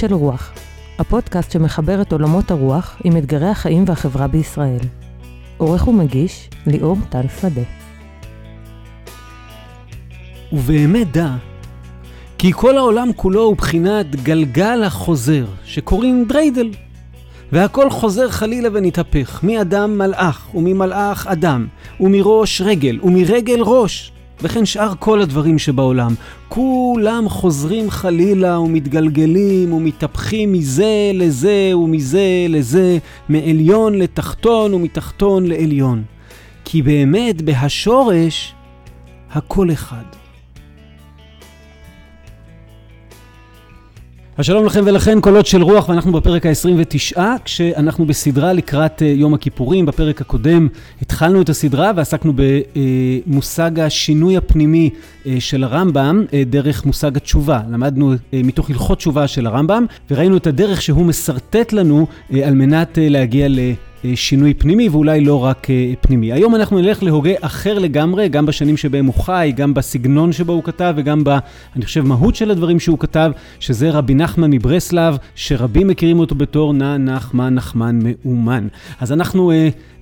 של רוח, הפודקאסט שמחבר את עולמות הרוח עם אתגרי החיים והחברה בישראל. עורך ומגיש, ליאור טל שדה. ובאמת דע, כי כל העולם כולו הוא בחינת גלגל החוזר, שקוראים דריידל. והכל חוזר חלילה ונתהפך, מאדם מלאך, וממלאך אדם, ומראש רגל, ומרגל ראש. וכן שאר כל הדברים שבעולם. כולם חוזרים חלילה ומתגלגלים ומתהפכים מזה לזה ומזה לזה, מעליון לתחתון ומתחתון לעליון. כי באמת בהשורש הכל אחד. אז שלום לכם ולכן, קולות של רוח, ואנחנו בפרק ה-29, כשאנחנו בסדרה לקראת uh, יום הכיפורים. בפרק הקודם התחלנו את הסדרה ועסקנו במושג השינוי הפנימי uh, של הרמב"ם דרך מושג התשובה. למדנו מתוך הלכות תשובה של הרמב"ם, וראינו את הדרך שהוא משרטט לנו על מנת להגיע ל... אה, שינוי פנימי ואולי לא רק אה, פנימי. היום אנחנו נלך להוגה אחר לגמרי, גם בשנים שבהם הוא חי, גם בסגנון שבו הוא כתב וגם ב, אני חושב, מהות של הדברים שהוא כתב, שזה רבי נחמן מברסלב, שרבים מכירים אותו בתור נא נחמן נחמן מאומן. אז אנחנו...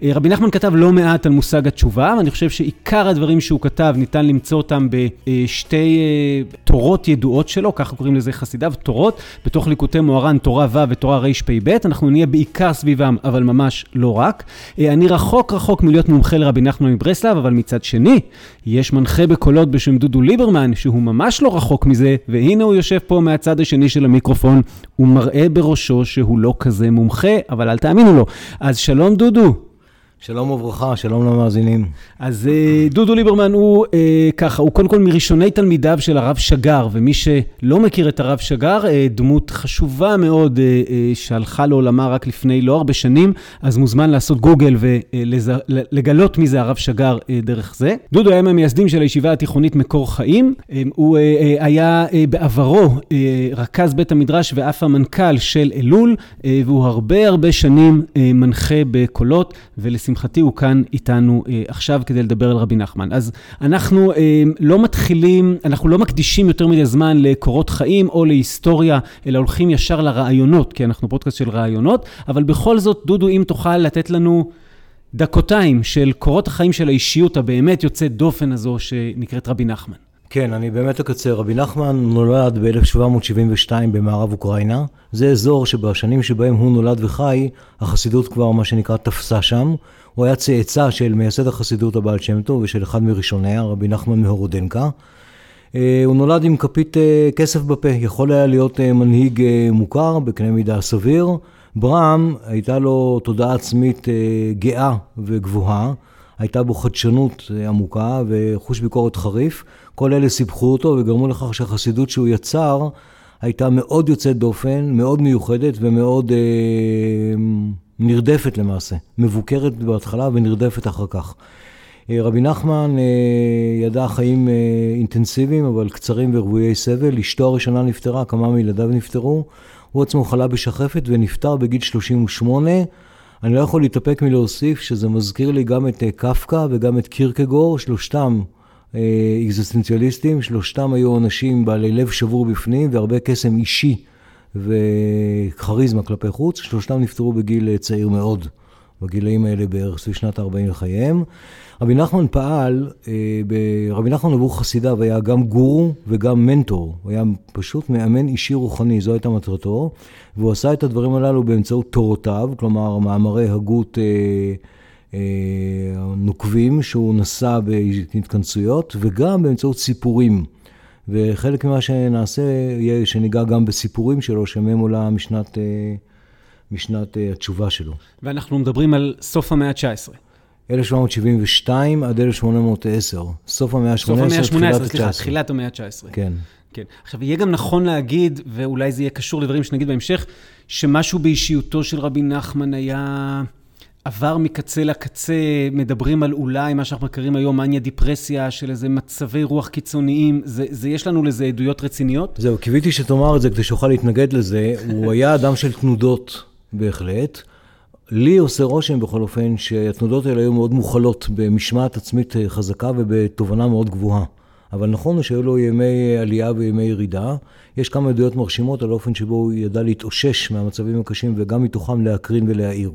אה, אה, רבי נחמן כתב לא מעט על מושג התשובה, ואני חושב שעיקר הדברים שהוא כתב, ניתן למצוא אותם בשתי אה, תורות ידועות שלו, ככה קוראים לזה חסידיו, תורות, בתוך ליקוטי מוהר"ן, תורה ו' ותורה רפ"ב, אנחנו נהיה בעיקר סביבם, אבל ממש לא רק. אה, אני רחוק רחוק מלהיות מומחה לרבי נחמן מברסלב, אבל מצד שני, יש מנחה בקולות בשם דודו ליברמן, שהוא ממש לא רחוק מזה, והנה הוא יושב פה מהצד השני של המיקרופון, הוא מראה בראשו שהוא לא כזה מומחה, אבל אל תאמינו לו. אז שלום דודו. שלום וברכה, שלום למאזינים. אז אה, דודו ליברמן הוא אה, ככה, הוא קודם כל מראשוני תלמידיו של הרב שגר, ומי שלא מכיר את הרב שגר, אה, דמות חשובה מאוד שהלכה לעולמה רק לפני לא הרבה שנים, אז מוזמן לעשות גוגל ולגלות מי זה הרב שגר דרך זה. דודו היה מהמייסדים של הישיבה התיכונית מקור חיים, הוא היה בעברו רכז בית המדרש ואף המנכ"ל של אלול, והוא הרבה הרבה שנים מנחה בקולות ולסיום. לשמחתי הוא כאן איתנו אה, עכשיו כדי לדבר על רבי נחמן. אז אנחנו אה, לא מתחילים, אנחנו לא מקדישים יותר מדי זמן לקורות חיים או להיסטוריה, אלא הולכים ישר לרעיונות, כי אנחנו פודקאסט של רעיונות, אבל בכל זאת, דודו, אם תוכל לתת לנו... דקותיים של קורות החיים של האישיות הבאמת יוצאת דופן הזו שנקראת רבי נחמן. כן, אני באמת אקצר. רבי נחמן נולד ב-1772 במערב אוקראינה. זה אזור שבשנים שבהם הוא נולד וחי, החסידות כבר, מה שנקרא, תפסה שם. הוא היה צאצא של מייסד החסידות הבעל שם טוב ושל אחד מראשוניה, רבי נחמן מהורודנקה. אה, הוא נולד עם כפית אה, כסף בפה, יכול היה להיות אה, מנהיג מוכר בקנה מידה סביר. ברם, הייתה לו תודעה עצמית גאה וגבוהה, הייתה בו חדשנות עמוקה וחוש ביקורת חריף. כל אלה סיבכו אותו וגרמו לכך שהחסידות שהוא יצר הייתה מאוד יוצאת דופן, מאוד מיוחדת ומאוד... אה, נרדפת למעשה, מבוקרת בהתחלה ונרדפת אחר כך. אה, רבי נחמן אה, ידע חיים אה, אינטנסיביים, אבל קצרים ורוויי סבל. אשתו הראשונה נפטרה, כמה מילדיו נפטרו. הוא עצמו חלה בשחפת ונפטר בגיל 38. אני לא יכול להתאפק מלהוסיף שזה מזכיר לי גם את קפקא וגם את קירקגור, שלושתם אקזיסטנציאליסטים, שלושתם היו אנשים בעלי לב שבור בפנים והרבה קסם אישי וכריזמה כלפי חוץ, שלושתם נפטרו בגיל צעיר מאוד, בגילאים האלה בערך סביב שנת ה-40 לחייהם. רבי נחמן פעל, אה, רבי נחמן עבור חסידיו היה גם גורו וגם מנטור, הוא היה פשוט מאמן אישי רוחני, זו הייתה מטרתו, והוא עשה את הדברים הללו באמצעות תורותיו, כלומר מאמרי הגות אה, אה, נוקבים שהוא נשא בהתכנסויות, וגם באמצעות סיפורים. וחלק ממה שנעשה יהיה שניגע גם בסיפורים שלו, שמהם עולה משנת, אה, משנת אה, התשובה שלו. ואנחנו מדברים על סוף המאה ה-19. 1772 עד 1810, סוף המאה ה-18, סוף המאה ה-18, סליחה, תחילת המאה ה-19. כן. כן. עכשיו, יהיה גם נכון להגיד, ואולי זה יהיה קשור לדברים שנגיד בהמשך, שמשהו באישיותו של רבי נחמן היה... עבר מקצה לקצה, מדברים על אולי מה שאנחנו מכירים היום, מניה דיפרסיה, של איזה מצבי רוח קיצוניים, זה, זה יש לנו לזה עדויות רציניות? זהו, קיוויתי שתאמר את זה כדי שאוכל להתנגד לזה. הוא היה אדם של תנודות, בהחלט. לי עושה רושם בכל אופן שהתנודות האלה היו מאוד מוכלות במשמעת עצמית חזקה ובתובנה מאוד גבוהה. אבל נכון שהיו לו ימי עלייה וימי ירידה. יש כמה עדויות מרשימות על האופן שבו הוא ידע להתאושש מהמצבים הקשים וגם מתוכם להקרין ולהעיר.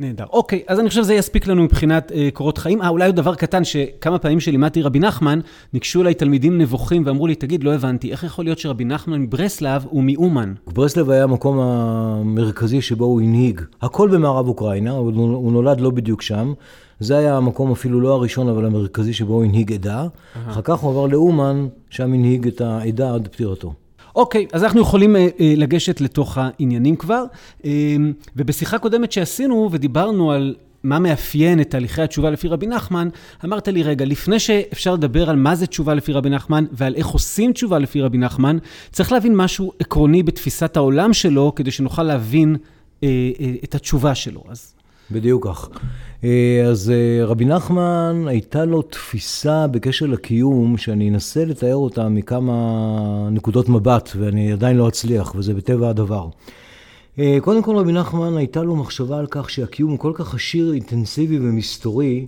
נהדר. אוקיי, אז אני חושב שזה יספיק לנו מבחינת אה, קורות חיים. אה, אולי עוד דבר קטן, שכמה פעמים שלימדתי רבי נחמן, ניגשו אליי תלמידים נבוכים ואמרו לי, תגיד, לא הבנתי, איך יכול להיות שרבי נחמן מברסלב הוא מאומן? ברסלב היה המקום המרכזי שבו הוא הנהיג. הכל במערב אוקראינה, הוא נולד לא בדיוק שם. זה היה המקום אפילו לא הראשון, אבל המרכזי שבו הוא הנהיג עדה. אחר כך הוא עבר לאומן, שם הנהיג את העדה עד פטירתו. אוקיי, אז אנחנו יכולים אה, אה, לגשת לתוך העניינים כבר. אה, ובשיחה קודמת שעשינו ודיברנו על מה מאפיין את תהליכי התשובה לפי רבי נחמן, אמרת לי, רגע, לפני שאפשר לדבר על מה זה תשובה לפי רבי נחמן ועל איך עושים תשובה לפי רבי נחמן, צריך להבין משהו עקרוני בתפיסת העולם שלו, כדי שנוכל להבין אה, אה, את התשובה שלו. אז בדיוק כך. אה, אז אה, רבי נחמן, הייתה לו תפיסה בקשר לקיום, שאני אנסה לתאר אותה מכמה נקודות מבט, ואני עדיין לא אצליח, וזה בטבע הדבר. אה, קודם כל, רבי נחמן, הייתה לו מחשבה על כך שהקיום הוא כל כך עשיר, אינטנסיבי ומסתורי,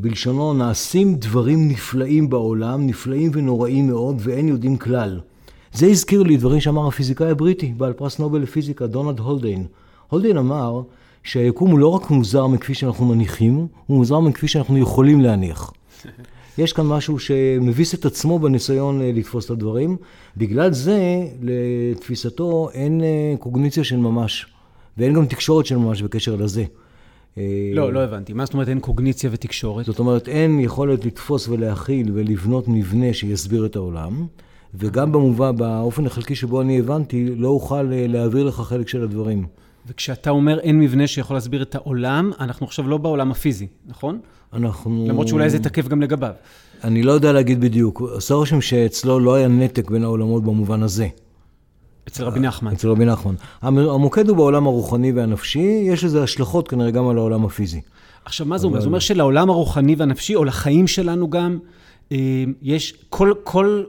בלשונו, נעשים דברים נפלאים בעולם, נפלאים ונוראים מאוד, ואין יודעים כלל. זה הזכיר לי דברים שאמר הפיזיקאי הבריטי, בעל פרס נובל לפיזיקה, דונלד הולדיין. הולדיין אמר, שהיקום הוא לא רק מוזר מכפי שאנחנו מניחים, הוא מוזר מכפי שאנחנו יכולים להניח. יש כאן משהו שמביס את עצמו בניסיון אה, לתפוס את הדברים. בגלל זה, לתפיסתו, אין אה, קוגניציה של ממש, ואין גם תקשורת של ממש בקשר לזה. אה, לא, לא הבנתי. מה זאת אומרת אין קוגניציה ותקשורת? זאת אומרת, אין יכולת לתפוס ולהכיל ולבנות מבנה שיסביר את העולם, וגם במובן, באופן החלקי שבו אני הבנתי, לא אוכל להעביר לך חלק של הדברים. וכשאתה אומר אין מבנה שיכול להסביר את העולם, אנחנו עכשיו לא בעולם הפיזי, נכון? אנחנו... למרות שאולי זה תקף גם לגביו. אני לא יודע להגיד בדיוק. עושה רושם שאצלו לא היה נתק בין העולמות במובן הזה. אצל רבי נחמן. אצל רבי נחמן. המוקד הוא בעולם הרוחני והנפשי, יש לזה השלכות כנראה גם על העולם הפיזי. עכשיו, מה זה אומר? זה אומר שלעולם הרוחני והנפשי, או לחיים שלנו גם, אה, יש כל, כל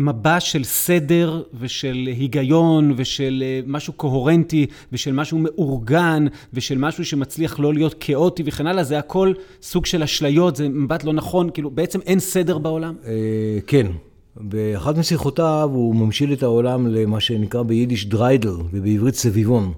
מבע של סדר ושל היגיון ושל אה, משהו קוהרנטי ושל משהו מאורגן ושל משהו שמצליח לא להיות כאוטי וכן הלאה, זה הכל סוג של אשליות, זה מבט לא נכון, כאילו בעצם אין סדר בעולם? אה, כן. באחת משיחותיו הוא ממשיל את העולם למה שנקרא ביידיש דריידל ובעברית סביבון.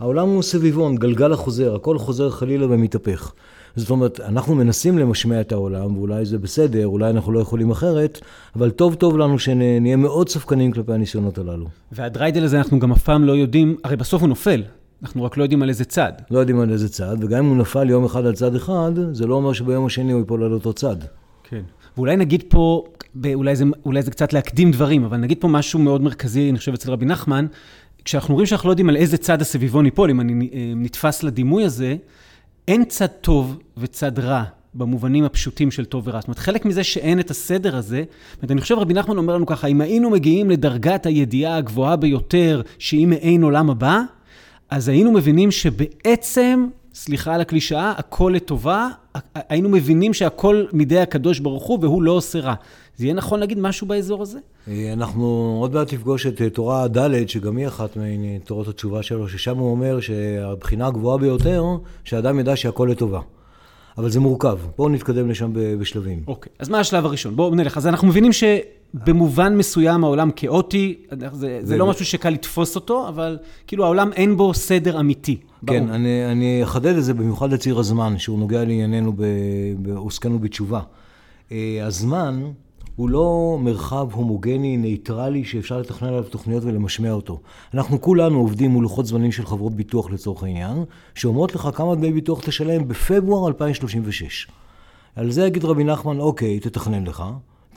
העולם הוא סביבון, גלגל החוזר, הכל חוזר חלילה ומתהפך. זאת אומרת, אנחנו מנסים למשמע את העולם, ואולי זה בסדר, אולי אנחנו לא יכולים אחרת, אבל טוב טוב לנו שנהיה מאוד ספקנים כלפי הניסיונות הללו. והדריידל הזה אנחנו גם אף פעם לא יודעים, הרי בסוף הוא נופל. אנחנו רק לא יודעים על איזה צד. לא יודעים על איזה צד, וגם אם הוא נפל יום אחד על צד אחד, זה לא אומר שביום השני הוא ייפול על אותו צד. כן. ואולי נגיד פה, אולי זה, אולי זה קצת להקדים דברים, אבל נגיד פה משהו מאוד מרכזי, אני חושב, אצל רבי נחמן, כשאנחנו רואים שאנחנו לא יודעים על איזה צד הסביבון ייפול, אם אני אה, נתפס לדימוי הזה, אין צד טוב וצד רע במובנים הפשוטים של טוב ורע. זאת אומרת, חלק מזה שאין את הסדר הזה, זאת אני חושב רבי נחמן אומר לנו ככה, אם היינו מגיעים לדרגת הידיעה הגבוהה ביותר, שהיא מעין עולם הבא, אז היינו מבינים שבעצם, סליחה על הקלישאה, הכל לטובה, היינו מבינים שהכל מידי הקדוש ברוך הוא והוא לא עושה רע. זה יהיה נכון להגיד משהו באזור הזה? אה, אנחנו עוד מעט נפגוש את אה, תורה ד', שגם היא אחת מתורות התשובה שלו, ששם הוא אומר שהבחינה הגבוהה ביותר, שאדם ידע שהכל לטובה. אבל זה מורכב. בואו נתקדם לשם בשלבים. אוקיי, אז מה השלב הראשון? בואו נלך. אז אנחנו מבינים שבמובן מסוים העולם כאוטי, זה, זה לא משהו שקל לתפוס אותו, אבל כאילו העולם אין בו סדר אמיתי. כן, אני, אני אחדד את זה במיוחד לציר הזמן, שהוא נוגע לענייננו בעוסקנו בתשובה. אה, הזמן הוא לא מרחב הומוגני, נייטרלי, שאפשר לתכנן עליו תוכניות ולמשמע אותו. אנחנו כולנו עובדים מול לוחות זמנים של חברות ביטוח לצורך העניין, שאומרות לך כמה דמי ביטוח תשלם בפברואר 2036. על זה יגיד רבי נחמן, אוקיי, תתכנן לך.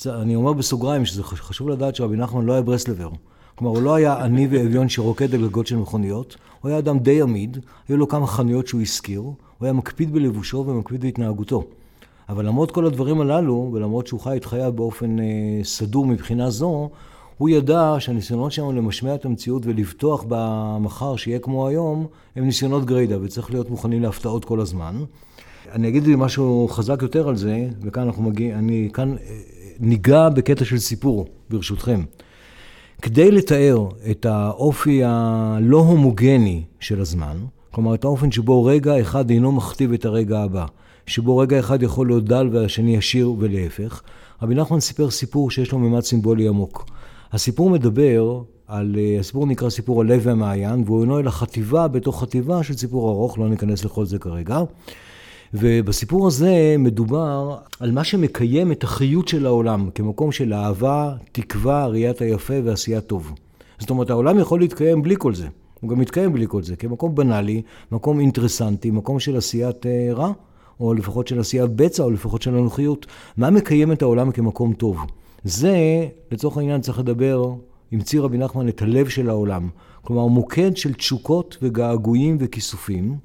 אני אומר בסוגריים שזה חשוב לדעת שרבי נחמן לא היה ברסלבר. כלומר, הוא לא היה עני ואביון שרוקד על גגות של מכוניות, הוא היה אדם די עמיד, היו לו כמה חנויות שהוא השכיר, הוא היה מקפיד בלבושו ומקפיד בהתנהגותו. אבל למרות כל הדברים הללו, ולמרות שהוא חי את חייו באופן אה, סדור מבחינה זו, הוא ידע שהניסיונות שלנו למשמע את המציאות ולבטוח במחר שיהיה כמו היום, הם ניסיונות גריידה, וצריך להיות מוכנים להפתעות כל הזמן. אני אגיד לי משהו חזק יותר על זה, וכאן אנחנו מגיעים, אני כאן אה, ניגע בקטע של סיפור, ברשותכם. כדי לתאר את האופי הלא הומוגני של הזמן, כלומר את האופן שבו רגע אחד אינו מכתיב את הרגע הבא, שבו רגע אחד יכול להיות דל והשני ישיר ולהפך. רבי נחמן סיפר סיפור שיש לו ממד סימבולי עמוק. הסיפור מדבר על, אה, הסיפור נקרא סיפור הלב והמעיין, והוא אינו אלא חטיבה בתוך חטיבה של סיפור ארוך, לא ניכנס לכל זה כרגע. ובסיפור הזה מדובר על מה שמקיים את החיות של העולם, כמקום של אהבה, תקווה, ראיית היפה ועשיית טוב. זאת אומרת, העולם יכול להתקיים בלי כל זה. הוא גם מתקיים בלי כל זה, כמקום בנאלי, מקום אינטרסנטי, מקום של עשיית uh, רע, או לפחות של עשיית בצע, או לפחות של אנוכיות. מה מקיים את העולם כמקום טוב? זה, לצורך העניין, צריך לדבר, המציא רבי נחמן את הלב של העולם. כלומר, מוקד של תשוקות וגעגועים וכיסופים,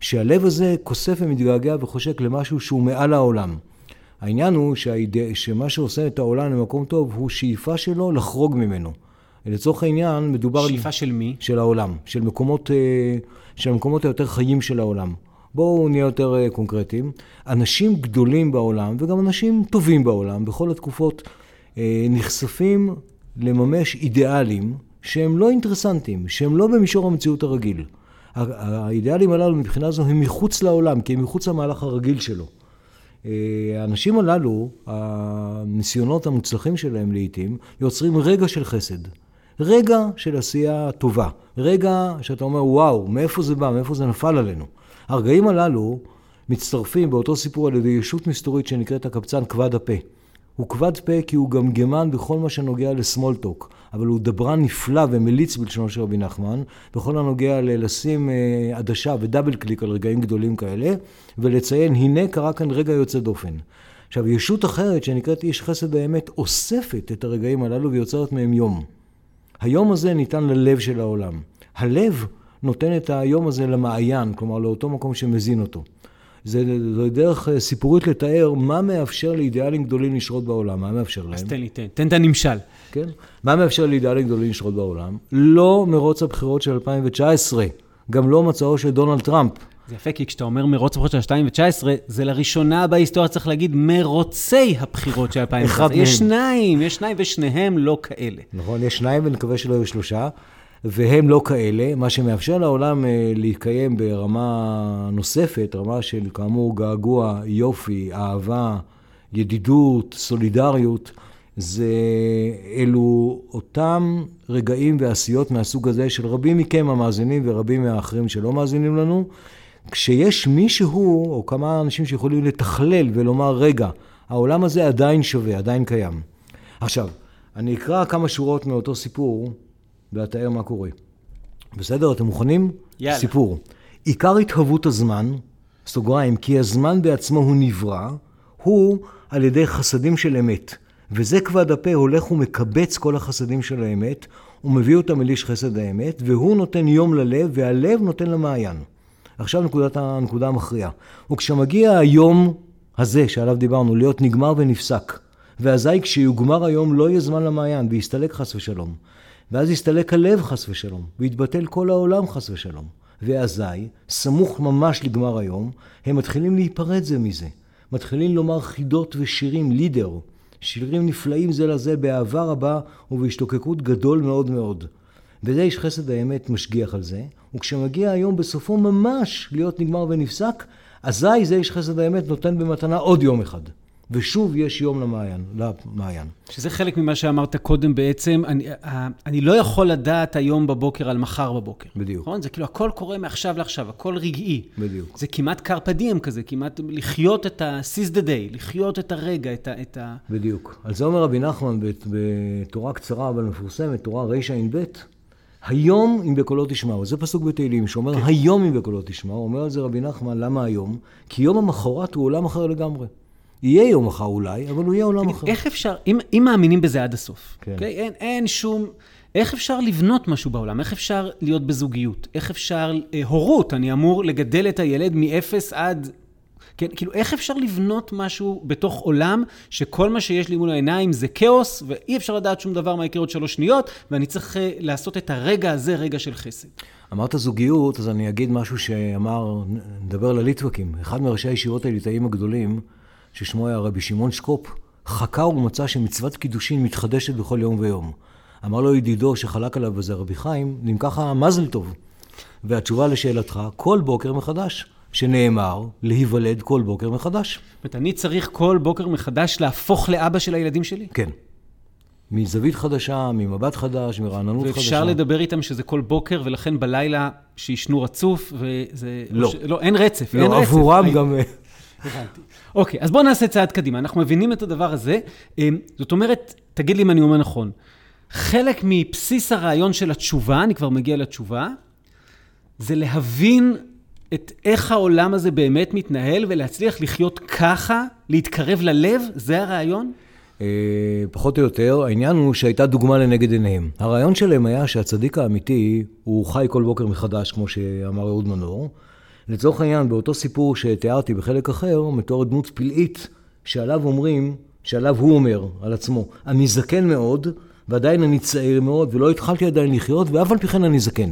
שהלב הזה כוסף ומתגעגע וחושק למשהו שהוא מעל העולם. העניין הוא שהאיד... שמה שעושה את העולם למקום טוב הוא שאיפה שלו לחרוג ממנו. לצורך העניין, מדובר... שאיפה של מי? של העולם, של מקומות, אה, של המקומות היותר חיים של העולם. בואו נהיה יותר אה, קונקרטיים. אנשים גדולים בעולם, וגם אנשים טובים בעולם, בכל התקופות, אה, נחשפים לממש אידיאלים שהם לא אינטרסנטיים, שהם לא במישור המציאות הרגיל. האידיאלים הללו מבחינה זו הם מחוץ לעולם, כי הם מחוץ למהלך הרגיל שלו. האנשים הללו, הניסיונות המוצלחים שלהם לעיתים, יוצרים רגע של חסד. רגע של עשייה טובה. רגע שאתה אומר, וואו, מאיפה זה בא, מאיפה זה נפל עלינו. הרגעים הללו מצטרפים באותו סיפור על ידי ישות מסתורית שנקראת הקבצן כבד הפה. הוא כבד פה כי הוא גמגמן בכל מה שנוגע לסמולטוק, אבל הוא דברן נפלא ומליץ בלשונו של רבי נחמן, בכל הנוגע ללשים אה, עדשה ודאבל קליק על רגעים גדולים כאלה, ולציין, הנה קרה כאן רגע יוצא דופן. עכשיו, ישות אחרת שנקראת איש חסד האמת אוספת את הרגעים הללו ויוצרת מהם יום. היום הזה ניתן ללב של העולם. הלב נותן את היום הזה למעיין, כלומר לאותו מקום שמזין אותו. זה, זו דרך אה, סיפורית לתאר מה מאפשר לאידיאלים גדולים לשרות בעולם, מה מאפשר להם. אז תן לי, תן, תן את הנמשל. כן? מה מאפשר לאידיאלים גדולים לשרות בעולם? לא מרוץ הבחירות של 2019, גם לא מצעו של דונלד טראמפ. זה יפה, כי כשאתה אומר מרוץ הבחירות של 2019, זה לראשונה בהיסטוריה צריך להגיד מרוצי הבחירות של 2019. אחד מהם. יש שניים, יש שניים ושניהם לא כאלה. נכון, יש שניים ונקווה שלא יהיו שלושה. והם לא כאלה, מה שמאפשר לעולם אה, להתקיים ברמה נוספת, רמה של כאמור געגוע, יופי, אהבה, ידידות, סולידריות, זה אלו אותם רגעים ועשיות מהסוג הזה של רבים מכם המאזינים ורבים מהאחרים שלא מאזינים לנו, כשיש מישהו או כמה אנשים שיכולים לתכלל ולומר, רגע, העולם הזה עדיין שווה, עדיין קיים. עכשיו, אני אקרא כמה שורות מאותו סיפור ואתאר מה קורה. בסדר? אתם מוכנים? יאללה. סיפור. עיקר התהוות הזמן, סוגריים, כי הזמן בעצמו הוא נברא, הוא על ידי חסדים של אמת. וזה כבד הפה הולך ומקבץ כל החסדים של האמת, ומביא אותם אל איש חסד האמת, והוא נותן יום ללב, והלב נותן למעיין. עכשיו נקודת הנקודה המכריעה. וכשמגיע היום הזה שעליו דיברנו, להיות נגמר ונפסק, ואזי כשיוגמר היום לא יהיה זמן למעיין, ויסתלק חס ושלום. ואז יסתלק הלב חס ושלום, ויתבטל כל העולם חס ושלום. ואזי, סמוך ממש לגמר היום, הם מתחילים להיפרד זה מזה. מתחילים לומר חידות ושירים, לידר. שירים נפלאים זה לזה באהבה רבה ובהשתוקקות גדול מאוד מאוד. וזה איש חסד האמת משגיח על זה, וכשמגיע היום בסופו ממש להיות נגמר ונפסק, אזי זה איש חסד האמת נותן במתנה עוד יום אחד. ושוב יש יום למעיין, למעיין. שזה חלק ממה שאמרת קודם בעצם, אני, אני לא יכול לדעת היום בבוקר על מחר בבוקר. בדיוק. נכון? זה כאילו הכל קורה מעכשיו לעכשיו, הכל רגעי. בדיוק. זה כמעט קרפדים כזה, כמעט לחיות את ה-seize the day, לחיות את הרגע, את ה... את ה... בדיוק. על זה אומר רבי נחמן בתורה קצרה אבל מפורסמת, תורה רע"ב, היום אם בקולו תשמעו. זה פסוק בתהילים שאומר כן. היום אם בקולו תשמעו. אומר על זה רבי נחמן, למה היום? כי יום המחרת הוא עולם אחר לגמרי. יהיה יום מחר אולי, אבל הוא יהיה עולם אחר. איך אפשר, אם, אם מאמינים בזה עד הסוף, כן. okay? אין, אין שום... איך אפשר לבנות משהו בעולם? איך אפשר להיות בזוגיות? איך אפשר... אה, הורות, אני אמור לגדל את הילד מ-0 עד... כן, כאילו, איך אפשר לבנות משהו בתוך עולם שכל מה שיש לי מול העיניים זה כאוס, ואי אפשר לדעת שום דבר מה יקרה עוד שלוש שניות, ואני צריך uh, לעשות את הרגע הזה רגע של חסד. אמרת זוגיות, אז אני אגיד משהו שאמר, נדבר על הליטווקים. אחד מראשי הישיבות הליטאים הגדולים, ששמו היה רבי שמעון שקופ, חקר ומצא שמצוות קידושין מתחדשת בכל יום ויום. אמר לו ידידו שחלק עליו בזה רבי חיים, אם ככה מזל טוב. והתשובה לשאלתך, כל בוקר מחדש, שנאמר להיוולד כל בוקר מחדש. זאת אומרת, אני צריך כל בוקר מחדש להפוך לאבא של הילדים שלי? כן. מזווית חדשה, ממבט חדש, מרעננות חדשה. ואפשר לדבר איתם שזה כל בוקר, ולכן בלילה שישנו רצוף, וזה... לא. ש... לא, אין רצף, לא, אין רצף. עבורם אני- גם... הבנתי. אוקיי, אז בואו נעשה צעד קדימה. אנחנו מבינים את הדבר הזה. אמ, זאת אומרת, תגיד לי אם אני אומר נכון, חלק מבסיס הרעיון של התשובה, אני כבר מגיע לתשובה, זה להבין את איך העולם הזה באמת מתנהל ולהצליח לחיות ככה, להתקרב ללב, זה הרעיון? אה, פחות או יותר, העניין הוא שהייתה דוגמה לנגד עיניהם. הרעיון שלהם היה שהצדיק האמיתי, הוא חי כל בוקר מחדש, כמו שאמר אהוד מנור. לצורך העניין, באותו סיפור שתיארתי בחלק אחר, מתוארת דמות פלאית, שעליו אומרים, שעליו הוא אומר, על עצמו, אני זקן מאוד, ועדיין אני צעיר מאוד, ולא התחלתי עדיין לחיות, ואף על פי כן אני זקן.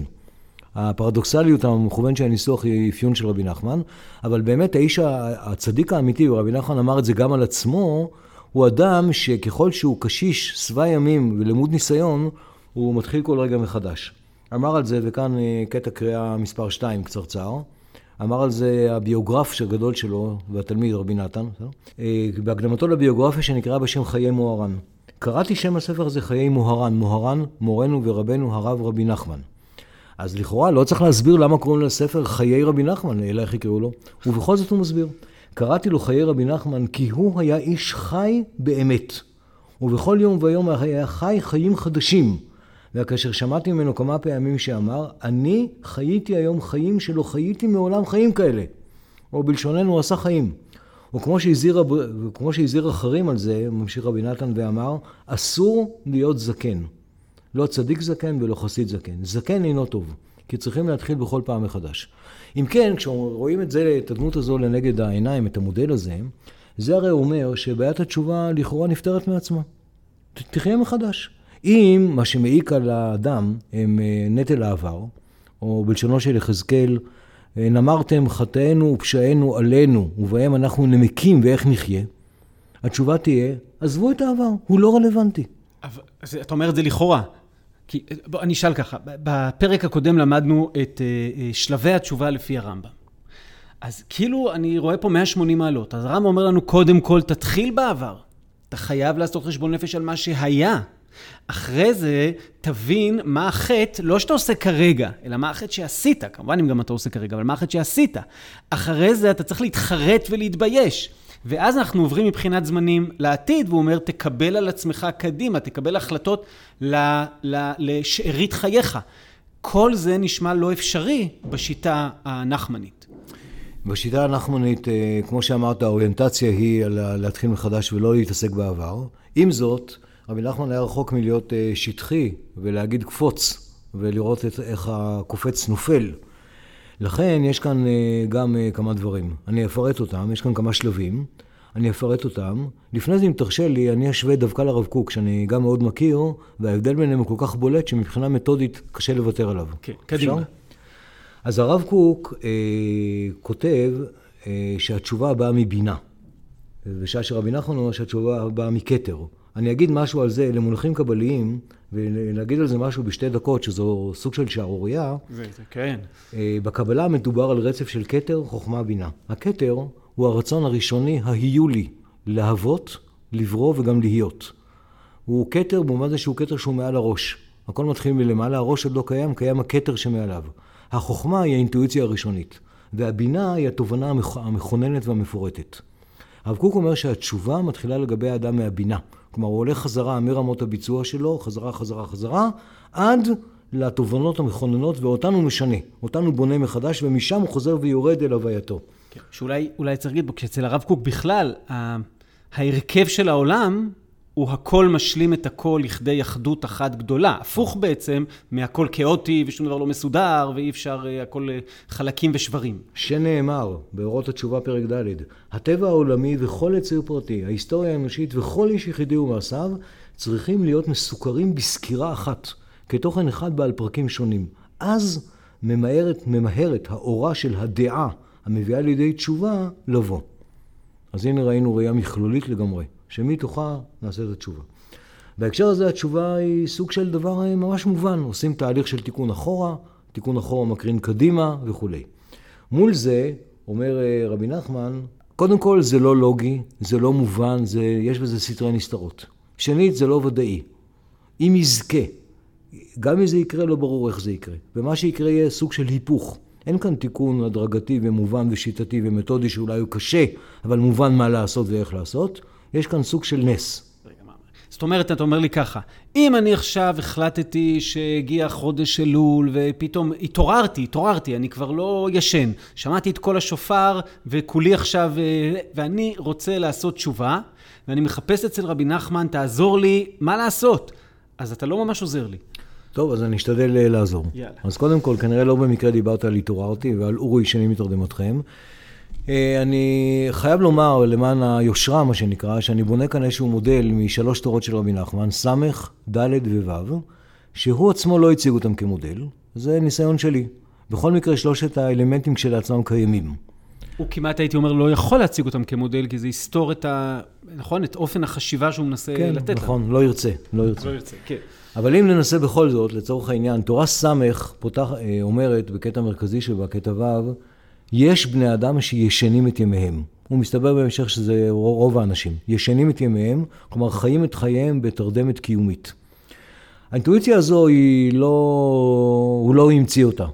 הפרדוקסליות המכוון של הניסוח היא אפיון של רבי נחמן, אבל באמת האיש הצדיק האמיתי, ורבי נחמן אמר את זה גם על עצמו, הוא אדם שככל שהוא קשיש, שבע ימים ולמוד ניסיון, הוא מתחיל כל רגע מחדש. אמר על זה, וכאן אה, קטע קריאה מספר 2 קצרצר, אמר על זה הביוגרף הגדול שלו, והתלמיד רבי נתן? אה, בהקדמתו לביוגרפיה שנקראה בשם חיי מוהר"ן. קראתי שם הספר הזה חיי מוהר"ן, מוהר"ן, מורנו ורבנו הרב רבי נחמן. אז לכאורה לא צריך להסביר למה קוראים לספר חיי רבי נחמן, אלא איך יקראו לו, ובכל זאת הוא מסביר. קראתי לו חיי רבי נחמן כי הוא היה איש חי באמת, ובכל יום ויום היה חי חיים חדשים. וכאשר שמעתי ממנו כמה פעמים שאמר, אני חייתי היום חיים שלא חייתי מעולם חיים כאלה. או בלשוננו, הוא עשה חיים. וכמו שהזהיר, וכמו שהזהיר אחרים על זה, ממשיך רבי נתן ואמר, אסור להיות זקן. לא צדיק זקן ולא חסיד זקן. זקן אינו טוב, כי צריכים להתחיל בכל פעם מחדש. אם כן, כשרואים את זה, את הדמות הזו לנגד העיניים, את המודל הזה, זה הרי אומר שבעיית התשובה לכאורה נפתרת מעצמה. תחיה מחדש. אם מה שמעיק על האדם הם אה, נטל העבר, או בלשונו של יחזקאל, אה, נמרתם חטאינו ופשענו עלינו, ובהם אנחנו נמקים ואיך נחיה, התשובה תהיה, עזבו את העבר, הוא לא רלוונטי. אבל אתה אומר את זה לכאורה. כי, בוא, אני אשאל ככה, בפרק הקודם למדנו את אה, אה, שלבי התשובה לפי הרמב"ם. אז כאילו אני רואה פה 180 מעלות. אז הרמב"ם אומר לנו, קודם כל תתחיל בעבר. אתה חייב לעשות חשבון נפש על מה שהיה. אחרי זה תבין מה החטא, לא שאתה עושה כרגע, אלא מה החטא שעשית. כמובן אם גם אתה עושה כרגע, אבל מה החטא שעשית. אחרי זה אתה צריך להתחרט ולהתבייש. ואז אנחנו עוברים מבחינת זמנים לעתיד, והוא אומר, תקבל על עצמך קדימה, תקבל החלטות ל- ל- לשארית חייך. כל זה נשמע לא אפשרי בשיטה הנחמנית. בשיטה הנחמנית, אה, כמו שאמרת, האוריינטציה היא להתחיל מחדש ולא להתעסק בעבר. עם זאת, רבי נחמן היה רחוק מלהיות אה, שטחי ולהגיד קפוץ ולראות את, איך הקופץ נופל. לכן יש כאן אה, גם אה, כמה דברים. אני אפרט אותם, יש כאן כמה שלבים. אני אפרט אותם. לפני זה, אם תרשה לי, אני אשווה דווקא לרב קוק, שאני גם מאוד מכיר, וההבדל ביניהם הוא כל כך בולט, שמבחינה מתודית קשה לוותר עליו. כן, קדימה. אפשר? אז הרב קוק אה, כותב אה, שהתשובה באה מבינה, בשעה שרבי נחמן אומר שהתשובה באה מכתר. אני אגיד משהו על זה למונחים קבליים, ולהגיד על זה משהו בשתי דקות, שזו סוג של שערורייה. זה, זה כן. אה, בקבלה מדובר על רצף של כתר, חוכמה, בינה. הכתר הוא הרצון הראשוני, ההיו לי, להוות, לברוא וגם להיות. הוא כתר במובן זה שהוא כתר שהוא מעל הראש. הכל מתחיל מלמעלה, הראש עוד לא קיים, קיים הכתר שמעליו. החוכמה היא האינטואיציה הראשונית, והבינה היא התובנה המכ- המכוננת והמפורטת. הרב קוק אומר שהתשובה מתחילה לגבי האדם מהבינה. כלומר, הוא הולך חזרה מרמות הביצוע שלו, חזרה, חזרה, חזרה, עד לתובנות המכוננות, ואותן הוא משנה. אותן הוא בונה מחדש, ומשם הוא חוזר ויורד אל הווייתו. כן. שאולי אולי צריך להגיד כשאצל הרב קוק בכלל, ההרכב של העולם הוא הכל משלים את הכל לכדי אחדות אחת גדולה. הפוך בעצם מהכל כאוטי ושום דבר לא מסודר, ואי אפשר אה, הכל אה, חלקים ושברים. שנאמר, באורות התשובה פרק ד', הטבע העולמי וכל יציר פרטי, ההיסטוריה האנושית וכל איש יחידי ומעשיו, צריכים להיות מסוכרים בסקירה אחת, כתוכן אחד בעל פרקים שונים. אז ממהרת, ממהרת האורה של הדעה המביאה לידי תשובה לבוא. אז הנה ראינו ראייה מכלולית לגמרי, שמתוכה נעשה את התשובה. בהקשר הזה התשובה היא סוג של דבר אה, ממש מובן, עושים תהליך של תיקון אחורה, תיקון אחורה מקרין קדימה וכולי. מול זה, אומר אה, רבי נחמן, קודם כל זה לא לוגי, זה לא מובן, זה, יש בזה סתרי נסתרות. שנית, זה לא ודאי. אם יזכה, גם אם זה יקרה, לא ברור איך זה יקרה. ומה שיקרה יהיה סוג של היפוך. אין כאן תיקון הדרגתי ומובן ושיטתי ומתודי שאולי הוא קשה, אבל מובן מה לעשות ואיך לעשות. יש כאן סוג של נס. זאת אומרת, אתה אומר לי ככה, אם אני עכשיו החלטתי שהגיע חודש אלול ופתאום התעוררתי, התעוררתי, אני כבר לא ישן, שמעתי את קול השופר וכולי עכשיו, אה, ואני רוצה לעשות תשובה, ואני מחפש אצל רבי נחמן, תעזור לי, מה לעשות? אז אתה לא ממש עוזר לי. טוב, אז אני אשתדל אה, לעזור. יאללה. אז קודם כל, כנראה לא במקרה דיברת על התעוררתי ועל אורי שאני מתרדמתכם. אה, אני חייב לומר, למען היושרה, מה שנקרא, שאני בונה כאן איזשהו מודל משלוש תורות של רבי נחמן, ס', ד' וו', שהוא עצמו לא הציג אותם כמודל, זה ניסיון שלי. בכל מקרה, שלושת האלמנטים כשלעצמם קיימים. הוא כמעט, הייתי אומר, לא יכול להציג אותם כמודל, כי זה יסתור את ה... נכון? את אופן החשיבה שהוא מנסה כן, לתת לנו. נכון, לא ירצה, לא ירצה. לא ירצה, כן. אבל אם ננסה בכל זאת, לצורך העניין, תורה ס' פותח, אה, אומרת בקטע מרכזי שבה, קטע ו', יש בני אדם שישנים את ימיהם. הוא מסתבר בהמשך שזה רוב האנשים. ישנים את ימיהם, כלומר חיים את חייהם בתרדמת קיומית. האינטואיציה הזו היא לא... הוא לא המציא אותה.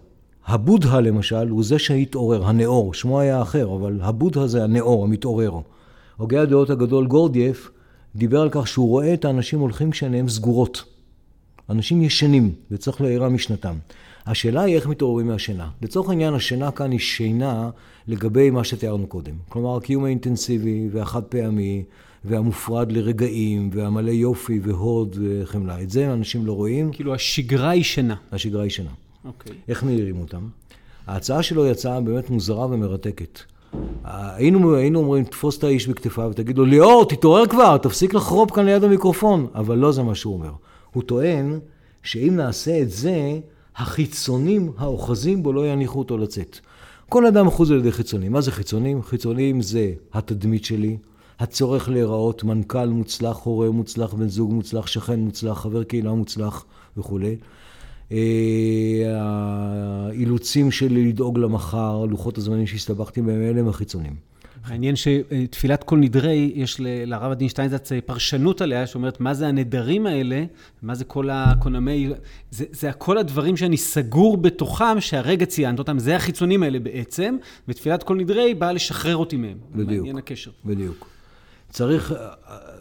הבודהה למשל הוא זה שהתעורר, הנאור, שמו היה אחר, אבל הבודהה זה הנאור, המתעורר. הוגה הדעות הגדול גורדייף דיבר על כך שהוא רואה את האנשים הולכים כשעיניהם סגורות. אנשים ישנים, וצריך להעירה משנתם. השאלה היא איך מתעוררים מהשינה. לצורך העניין, השינה כאן היא שינה לגבי מה שתיארנו קודם. כלומר, הקיום האינטנסיבי והחד פעמי, והמופרד לרגעים, והמלא יופי והוד וחמלה. את זה אנשים לא רואים, כאילו השגרה היא שינה. השגרה היא שינה. אוקיי. איך מעירים אותם? ההצעה שלו היא הצעה באמת מוזרה ומרתקת. היינו, היינו אומרים, תפוס את האיש בכתפיו ותגיד לו, ליאור, תתעורר כבר, תפסיק לחרוב כאן ליד המיקרופון. אבל לא זה מה שהוא אומר. הוא טוען שאם נעשה את זה, החיצונים האוחזים בו לא יניחו אותו לצאת. כל אדם אחוז על ידי חיצונים. מה זה חיצונים? חיצונים זה התדמית שלי, הצורך להיראות מנכ"ל מוצלח, הורה מוצלח, בן זוג מוצלח, שכן מוצלח, חבר קהילה מוצלח וכולי. אה, האילוצים שלי לדאוג למחר, לוחות הזמנים שהסתבכתי בהם, אלה הם החיצונים. מעניין שתפילת כל נדרי, יש לרב הדין שטיינזץ פרשנות עליה, שאומרת מה זה הנדרים האלה, מה זה כל הקונמי, זה, זה הכל הדברים שאני סגור בתוכם, שהרגע ציינת אותם, זה החיצונים האלה בעצם, ותפילת כל נדרי באה לשחרר אותי מהם. בדיוק. מעניין הקשר. בדיוק. צריך,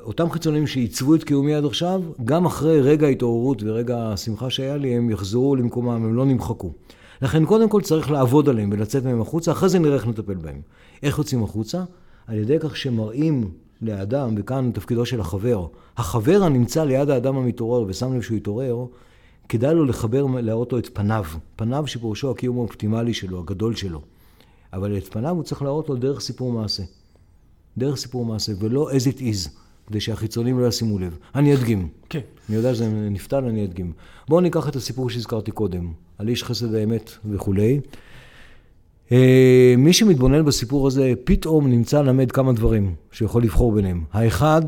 אותם חיצונים שעיצבו את קיומי עד עכשיו, גם אחרי רגע ההתעוררות ורגע השמחה שהיה לי, הם יחזרו למקומם, הם לא נמחקו. לכן קודם כל צריך לעבוד עליהם ולצאת מהם החוצה, אחרי זה נראה איך נטפל בהם. איך יוצאים החוצה? על ידי כך שמראים לאדם, וכאן תפקידו של החבר, החבר הנמצא ליד האדם המתעורר ושם לב שהוא התעורר, כדאי לו לחבר, להראות לו את פניו. פניו שפירושו הקיום האופטימלי שלו, הגדול שלו. אבל את פניו הוא צריך להראות לו דרך סיפור מעשה. דרך סיפור מעשה, ולא as it is, כדי שהחיצונים לא ישימו לב. אני אדגים. כן. אני יודע שזה נפתל, אני אדגים. בואו ניקח את הסיפור שהזכרתי קודם, על איש חסד האמת וכולי. אה, מי שמתבונן בסיפור הזה, פתאום נמצא למד כמה דברים שיכול לבחור ביניהם. האחד,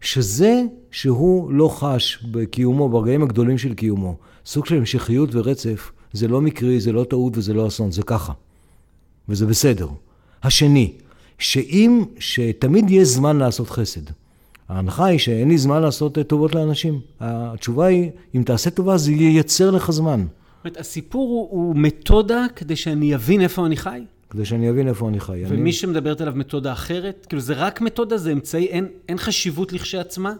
שזה שהוא לא חש בקיומו, ברגעים הגדולים של קיומו, סוג של המשכיות ורצף, זה לא מקרי, זה לא טעות וזה לא אסון, זה ככה. וזה בסדר. השני, שאם, שתמיד יש זמן לעשות חסד. ההנחה היא שאין לי זמן לעשות טובות לאנשים. התשובה היא, אם תעשה טובה זה ייצר לך זמן. זאת אומרת, הסיפור הוא, הוא מתודה כדי שאני אבין איפה אני חי? כדי שאני אבין איפה אני חי. ומי אני... שמדברת עליו מתודה אחרת? כאילו, זה רק מתודה? זה אמצעי? אין, אין חשיבות לכשעצמה?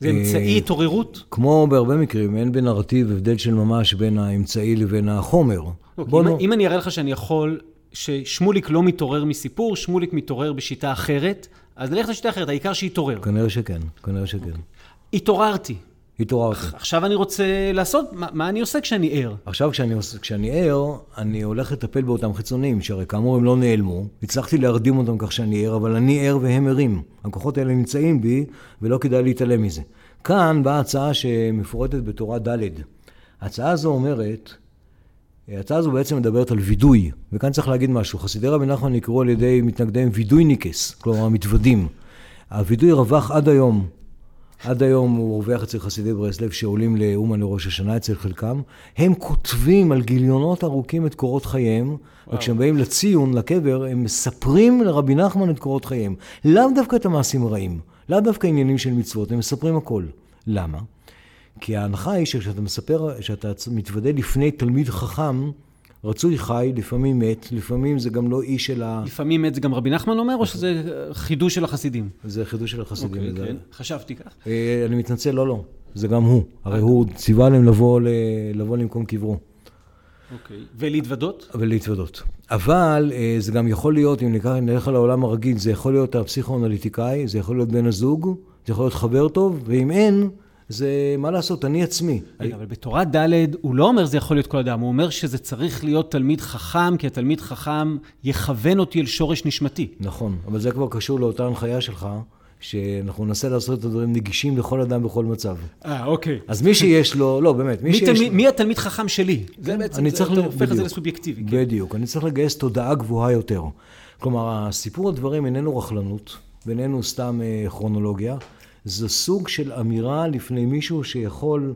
זה אמצעי אה, התעוררות? כמו בהרבה מקרים, אין בנרטיב הבדל של ממש בין האמצעי לבין החומר. לא, בוא אם, נו- אם אני אראה לך שאני יכול, ששמוליק לא מתעורר מסיפור, שמוליק מתעורר בשיטה אחרת, אז נלך לשיטה אחרת, העיקר שיתעורר. כנראה שכן, כנראה שכן. התעוררתי. התעוררתי. עכשיו אני רוצה לעשות, מה, מה אני עושה כשאני ער? עכשיו כשאני, כשאני ער, אני הולך לטפל באותם חיצונים, שהרי כאמור הם לא נעלמו. הצלחתי להרדים אותם כך שאני ער, אבל אני ער והם ערים. הכוחות האלה נמצאים בי, ולא כדאי להתעלם מזה. כאן באה הצעה שמפורטת בתורה ד'. ההצעה הזו אומרת, ההצעה הזו בעצם מדברת על וידוי, וכאן צריך להגיד משהו. חסידי רבי נחמן נקראו על ידי מתנגדיהם וידויניקס, כלומר המתוודים. הווידוי רווח עד היום. עד היום הוא רווח אצל חסידי ברסלב שעולים לאומן לראש השנה אצל חלקם. הם כותבים על גיליונות ארוכים את קורות חייהם, וכשהם באים לציון, לקבר, הם מספרים לרבי נחמן את קורות חייהם. לאו דווקא את המעשים הרעים, לאו דווקא עניינים של מצוות, הם מספרים הכל. למה? כי ההנחה היא שכשאתה מספר, כשאתה מתוודה לפני תלמיד חכם, רצוי חי, לפעמים מת, לפעמים זה גם לא איש של ה... לפעמים מת זה גם רבי נחמן אומר, או שזה חידוש של החסידים? זה חידוש של החסידים. אוקיי, כן, חשבתי כך. אה, אני מתנצל, לא, לא. זה גם הוא. הרי הוא ציווה להם לבוא, למקום קברו. אוקיי. ולהתוודות? ולהתוודות. אבל אה, זה גם יכול להיות, אם ניקח, נלך על העולם הרגיל, זה יכול להיות הפסיכואנליטיקאי, זה יכול להיות בן הזוג, זה יכול להיות חבר טוב, ואם אין, זה מה לעשות, אני עצמי. רגע, אבל בתורה ד' הוא לא אומר זה יכול להיות כל אדם, הוא אומר שזה צריך להיות תלמיד חכם, כי התלמיד חכם יכוון אותי אל שורש נשמתי. נכון, אבל זה כבר קשור לאותה הנחיה שלך, שאנחנו ננסה לעשות את הדברים נגישים לכל אדם בכל מצב. אה, אוקיי. אז מי שיש לו, לא, באמת, מי מי, שיש תלמיד, לו... מי התלמיד חכם שלי? זה בעצם, אני זה, צריך אתה הופך את זה. לסובייקטיבי. כן. בדיוק, אני צריך לגייס תודעה גבוהה יותר. כלומר, הסיפור הדברים איננו רכלנות, ואיננו סתם אה, כרונולוגיה, זה סוג של אמירה לפני מישהו שיכול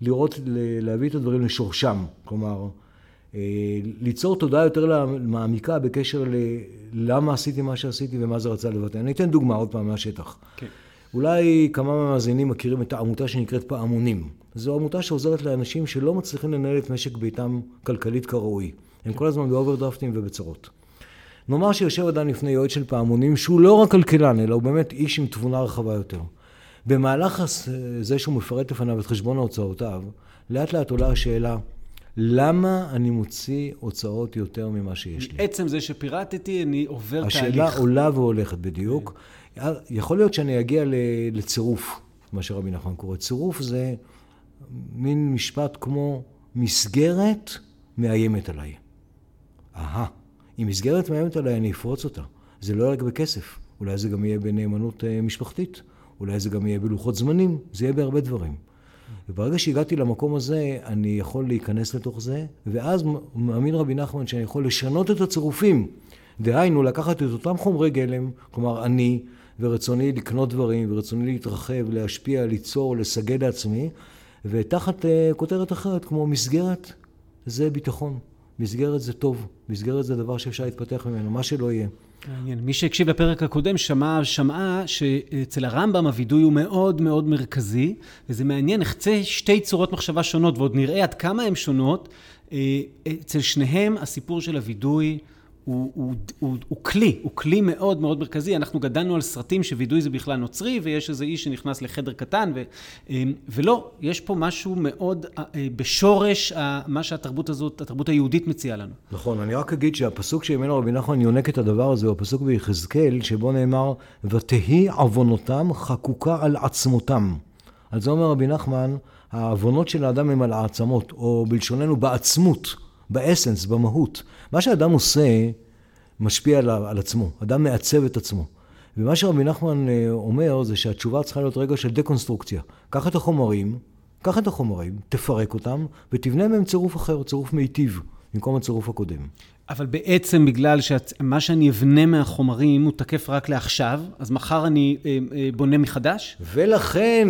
לראות, להביא את הדברים לשורשם. כלומר, אה, ליצור תודעה יותר מעמיקה בקשר ללמה עשיתי מה שעשיתי ומה זה רצה לבטא. אני אתן דוגמה עוד פעם מהשטח. כן. אולי כמה מהמאזינים מכירים את העמותה שנקראת פעמונים. זו עמותה שעוזרת לאנשים שלא מצליחים לנהל את משק ביתם כלכלית כראוי. הם כל הזמן באוברדרפטים ובצרות. נאמר שיושב אדם לפני יועץ של פעמונים שהוא לא רק כלכלן, אלא הוא באמת איש עם תבונה רחבה יותר. במהלך זה שהוא מפרט לפניו את חשבון הוצאותיו, לאט לאט עולה השאלה, למה אני מוציא הוצאות יותר ממה שיש לי? עצם זה שפירטתי, אני עובר השאלה תהליך. עולה והולכת בדיוק. יכול להיות שאני אגיע לצירוף, מה שרבי נחמן קורא. צירוף זה מין משפט כמו מסגרת מאיימת עליי. אהה, אם מסגרת מאיימת עליי, אני אפרוץ אותה. זה לא רק בכסף, אולי זה גם יהיה בנאמנות אה, משפחתית, אולי זה גם יהיה בלוחות זמנים, זה יהיה בהרבה דברים. וברגע שהגעתי למקום הזה, אני יכול להיכנס לתוך זה, ואז מאמין רבי נחמן שאני יכול לשנות את הצירופים. דהיינו, לקחת את אותם חומרי גלם, כלומר אני, ורצוני לקנות דברים, ורצוני להתרחב, להשפיע, ליצור, לסגל לעצמי, ותחת אה, כותרת אחרת, כמו מסגרת, זה ביטחון. מסגרת זה טוב, מסגרת זה דבר שאפשר להתפתח ממנו, מה שלא יהיה. מעניין. מי שהקשיב לפרק הקודם שמע, שמעה שאצל הרמב"ם הווידוי הוא מאוד מאוד מרכזי, וזה מעניין, נחצה שתי צורות מחשבה שונות, ועוד נראה עד כמה הן שונות. אה, אצל שניהם הסיפור של הווידוי הוא, הוא, הוא, הוא כלי, הוא כלי מאוד מאוד מרכזי. אנחנו גדלנו על סרטים שווידוי זה בכלל נוצרי, ויש איזה איש שנכנס לחדר קטן, ו, אה, ולא, יש פה משהו מאוד אה, בשורש ה- מה שהתרבות הזאת, התרבות היהודית מציעה לנו. נכון, אני רק אגיד שהפסוק שממנו רבי נחמן יונק את הדבר הזה הוא הפסוק ביחזקאל, שבו נאמר, ותהי עוונותם חקוקה על עצמותם. על זה אומר רבי נחמן, העוונות של האדם הם על העצמות, או בלשוננו בעצמות, באסנס, במהות. מה שאדם עושה משפיע על, על עצמו, אדם מעצב את עצמו. ומה שרבי נחמן אה, אומר זה שהתשובה צריכה להיות רגע של דקונסטרוקציה. קח את החומרים, קח את החומרים, תפרק אותם, ותבנה מהם צירוף אחר, צירוף מיטיב, במקום הצירוף הקודם. אבל בעצם בגלל שמה שאני אבנה מהחומרים הוא תקף רק לעכשיו, אז מחר אני אה, אה, בונה מחדש? ולכן,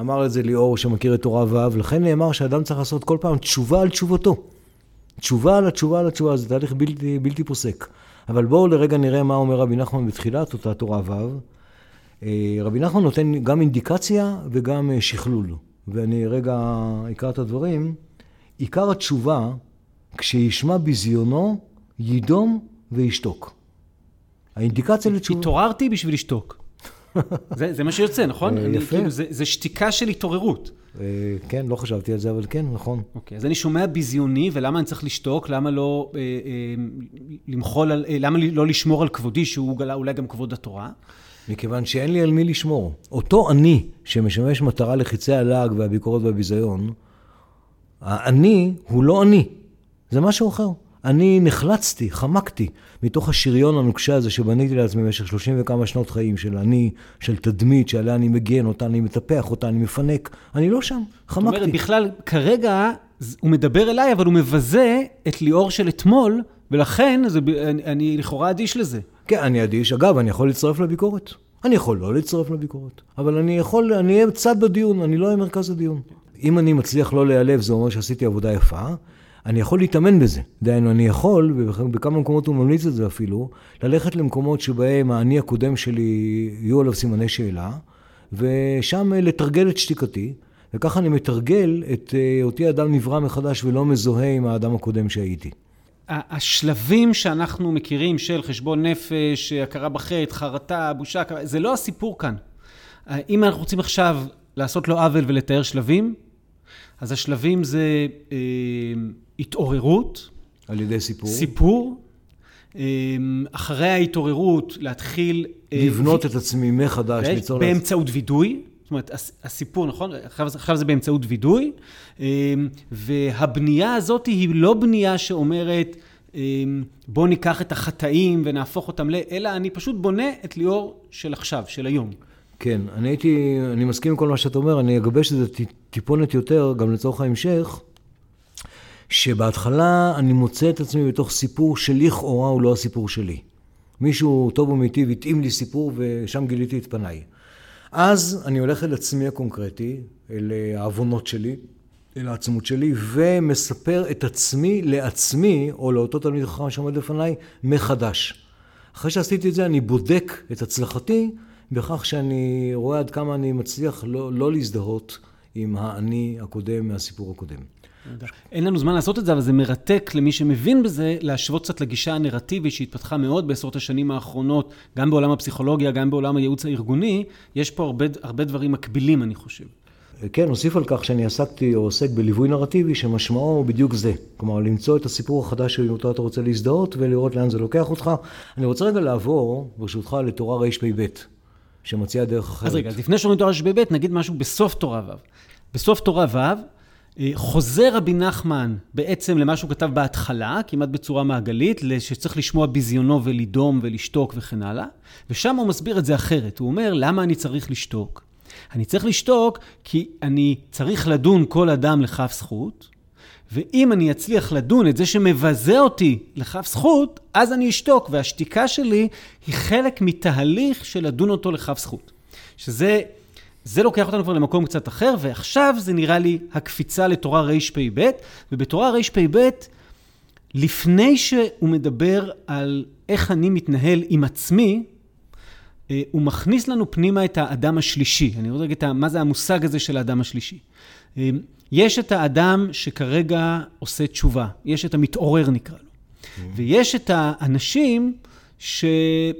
אמר את זה ליאור שמכיר את תורה ו', לכן נאמר שאדם צריך לעשות כל פעם תשובה על תשובתו. תשובה על התשובה על התשובה, זה תהליך בלתי, בלתי פוסק. אבל בואו לרגע נראה מה אומר רבי נחמן בתחילת אותה תורה ו'. אה, רבי נחמן נותן גם אינדיקציה וגם אה, שכלול. ואני רגע אקרא את הדברים. עיקר התשובה, כשישמע ביזיונו, יידום וישתוק. האינדיקציה לתשובה... התעוררתי בשביל לשתוק. זה, זה מה שיוצא, נכון? אה, אני, יפה. כאילו, זה, זה שתיקה של התעוררות. אה, כן, לא חשבתי על זה, אבל כן, נכון. אוקיי, אז אני שומע ביזיוני, ולמה אני צריך לשתוק? למה לא אה, אה, למחול על... למה לא לשמור על כבודי, שהוא אולי גם כבוד התורה? מכיוון שאין לי על מי לשמור. אותו אני, שמשמש מטרה לחיצי הלעג והביקורת והביזיון, האני הוא לא אני, זה משהו אחר. אני נחלצתי, חמקתי, מתוך השריון הנוקשה הזה שבניתי לעצמי במשך שלושים וכמה שנות חיים, של אני, של תדמית שעליה אני מגן, אותה אני מטפח, אותה אני מפנק. אני לא שם, זאת אומרת, חמקתי. בכלל, כרגע הוא מדבר אליי, אבל הוא מבזה את ליאור של אתמול, ולכן זה, אני, אני לכאורה אדיש לזה. כן, אני אדיש. אגב, אני יכול להצטרף לביקורת. אני יכול לא להצטרף לביקורת. אבל אני יכול, אני אהיה צד בדיון, אני לא אהיה מרכז הדיון. אם אני מצליח לא להיעלב, זה אומר שעשיתי עבודה יפה. אני יכול להתאמן בזה. דהיינו, אני יכול, ובכמה מקומות הוא ממליץ את זה אפילו, ללכת למקומות שבהם האני הקודם שלי יהיו עליו סימני שאלה, ושם לתרגל את שתיקתי. וככה אני מתרגל את אה, אותי אדם נברא מחדש ולא מזוהה עם האדם הקודם שהייתי. השלבים שאנחנו מכירים של חשבון נפש, הכרה בחטא, חרטה, בושה, זה לא הסיפור כאן. אם אנחנו רוצים עכשיו לעשות לו עוול ולתאר שלבים, אז השלבים זה אה, התעוררות. על ידי סיפור. סיפור. אה, אחרי ההתעוררות להתחיל... אה, לבנות ו... את עצמי מחדש, ליצור... באמצעות וידוי. זאת אומרת, הסיפור, נכון? עכשיו, עכשיו זה באמצעות וידוי, אה, והבנייה הזאת היא לא בנייה שאומרת, אה, בוא ניקח את החטאים ונהפוך אותם ל... אלא אני פשוט בונה את ליאור של עכשיו, של היום. כן, אני הייתי, אני מסכים עם כל מה שאתה אומר, אני אגבש את זה טיפונת יותר, גם לצורך ההמשך, שבהתחלה אני מוצא את עצמי בתוך סיפור שלכאורה הוא לא הסיפור שלי. מישהו טוב ומיטיב התאים לי סיפור ושם גיליתי את פניי. אז אני הולך אל עצמי הקונקרטי, אל העוונות שלי, אל העצמות שלי, ומספר את עצמי לעצמי, או לאותו תלמיד חכם שעומד לפניי, מחדש. אחרי שעשיתי את זה, אני בודק את הצלחתי בכך שאני רואה עד כמה אני מצליח לא, לא להזדהות עם האני הקודם מהסיפור הקודם. אין לנו זמן לעשות את זה, אבל זה מרתק למי שמבין בזה, להשוות קצת לגישה הנרטיבית שהתפתחה מאוד בעשרות השנים האחרונות, גם בעולם הפסיכולוגיה, גם בעולם הייעוץ הארגוני. יש פה הרבה, הרבה דברים מקבילים, אני חושב. כן, אוסיף על כך שאני עסקתי או עוסק בליווי נרטיבי שמשמעו הוא בדיוק זה. כלומר, למצוא את הסיפור החדש שאותו אתה רוצה להזדהות ולראות לאן זה לוקח אותך. אני רוצה רגע לעבור, ברשותך, לתורה רפ"ב, שמציעה דרך אחרת. אז רגע, אז לפני שאומרים תורה רפ"ב, נגיד משהו בסוף תורה ו'. בסוף תורה ו', חוזר רבי נחמן בעצם למה שהוא כתב בהתחלה, כמעט בצורה מעגלית, שצריך לשמוע ביזיונו ולדום ולשתוק וכן הלאה, ושם הוא מסביר את זה אחרת. הוא אומר, למה אני צריך לשתוק? אני צריך לשתוק כי אני צריך לדון כל אדם לכף זכות, ואם אני אצליח לדון את זה שמבזה אותי לכף זכות, אז אני אשתוק, והשתיקה שלי היא חלק מתהליך של לדון אותו לכף זכות. שזה זה לוקח אותנו כבר למקום קצת אחר, ועכשיו זה נראה לי הקפיצה לתורה רפ"ב, ובתורה רפ"ב, לפני שהוא מדבר על איך אני מתנהל עם עצמי, אה, הוא מכניס לנו פנימה את האדם השלישי. אני רוצה להגיד מה זה המושג הזה של האדם השלישי. אה, יש את האדם שכרגע עושה תשובה, יש את המתעורר נקרא לו, mm-hmm. ויש את האנשים ש,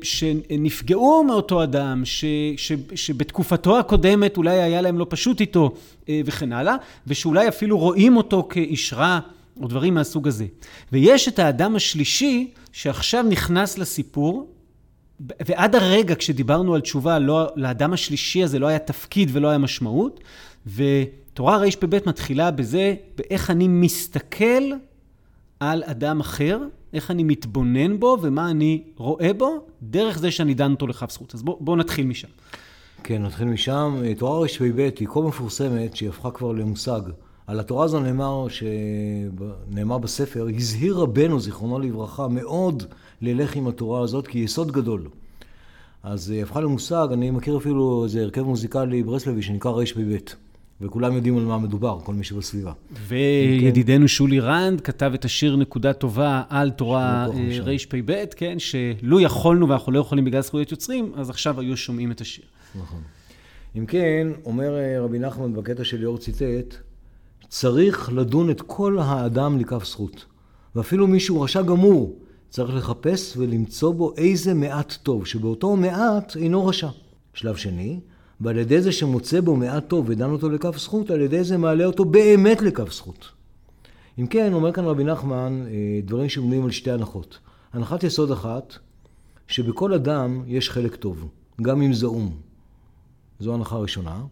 שנפגעו מאותו אדם, ש, ש, שבתקופתו הקודמת אולי היה להם לא פשוט איתו אה, וכן הלאה, ושאולי אפילו רואים אותו כאיש רע או דברים מהסוג הזה. ויש את האדם השלישי שעכשיו נכנס לסיפור, ועד הרגע כשדיברנו על תשובה, לא, לאדם השלישי הזה לא היה תפקיד ולא היה משמעות, ותורה רפ"ב מתחילה בזה, באיך אני מסתכל על אדם אחר, איך אני מתבונן בו ומה אני רואה בו, דרך זה שאני דן אותו לכף זכות. אז בואו בוא נתחיל משם. כן, נתחיל משם. תורה רפ"ב היא כה מפורסמת שהיא הפכה כבר למושג. על התורה הזו נאמר, נאמר בספר, הזהיר רבנו, זיכרונו לברכה, מאוד ללך עם התורה הזאת, כי יסוד גדול. אז היא הפכה למושג, אני מכיר אפילו איזה הרכב מוזיקלי ברסלבי שנקרא רפ"ב. וכולם יודעים על מה מדובר, כל מי שבסביבה. וידידנו שולי רנד כתב את השיר נקודה טובה על תורה אה, רפ"ב, כן, שלו יכולנו ואנחנו לא יכולים בגלל זכויות יוצרים, אז עכשיו היו שומעים את השיר. נכון. אם כן, אומר אה, רבי נחמן בקטע של ליאור ציטט, צריך לדון את כל האדם לכף זכות. ואפילו מישהו רשע גמור, צריך לחפש ולמצוא בו איזה מעט טוב, שבאותו מעט אינו רשע. שלב שני, ועל ידי זה שמוצא בו מעט טוב ודן אותו לכף זכות, על ידי זה מעלה אותו באמת לכף זכות. אם כן, אומר כאן רבי נחמן אה, דברים שבנויים על שתי הנחות. הנחת יסוד אחת, שבכל אדם יש חלק טוב, גם אם זעום. זו הנחה ראשונה.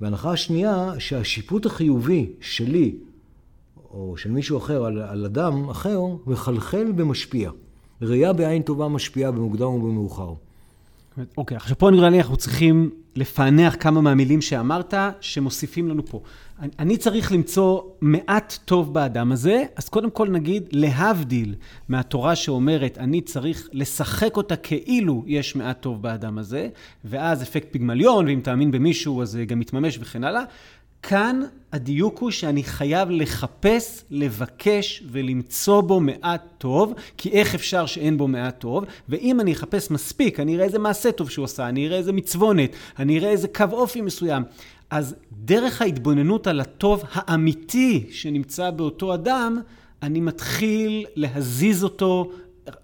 והנחה השנייה, שהשיפוט החיובי שלי, או של מישהו אחר על, על אדם אחר, מחלחל ומשפיע. ראייה בעין טובה משפיעה במוקדם ובמאוחר. אוקיי, עכשיו פה נראה לי אנחנו צריכים לפענח כמה מהמילים שאמרת, שמוסיפים לנו פה. אני צריך למצוא מעט טוב באדם הזה, אז קודם כל נגיד, להבדיל מהתורה שאומרת, אני צריך לשחק אותה כאילו יש מעט טוב באדם הזה, ואז אפקט פיגמליון, ואם תאמין במישהו אז זה גם מתממש וכן הלאה. כאן הדיוק הוא שאני חייב לחפש, לבקש ולמצוא בו מעט טוב, כי איך אפשר שאין בו מעט טוב? ואם אני אחפש מספיק, אני אראה איזה מעשה טוב שהוא עשה, אני אראה איזה מצוונת, אני אראה איזה קו אופי מסוים. אז דרך ההתבוננות על הטוב האמיתי שנמצא באותו אדם, אני מתחיל להזיז אותו,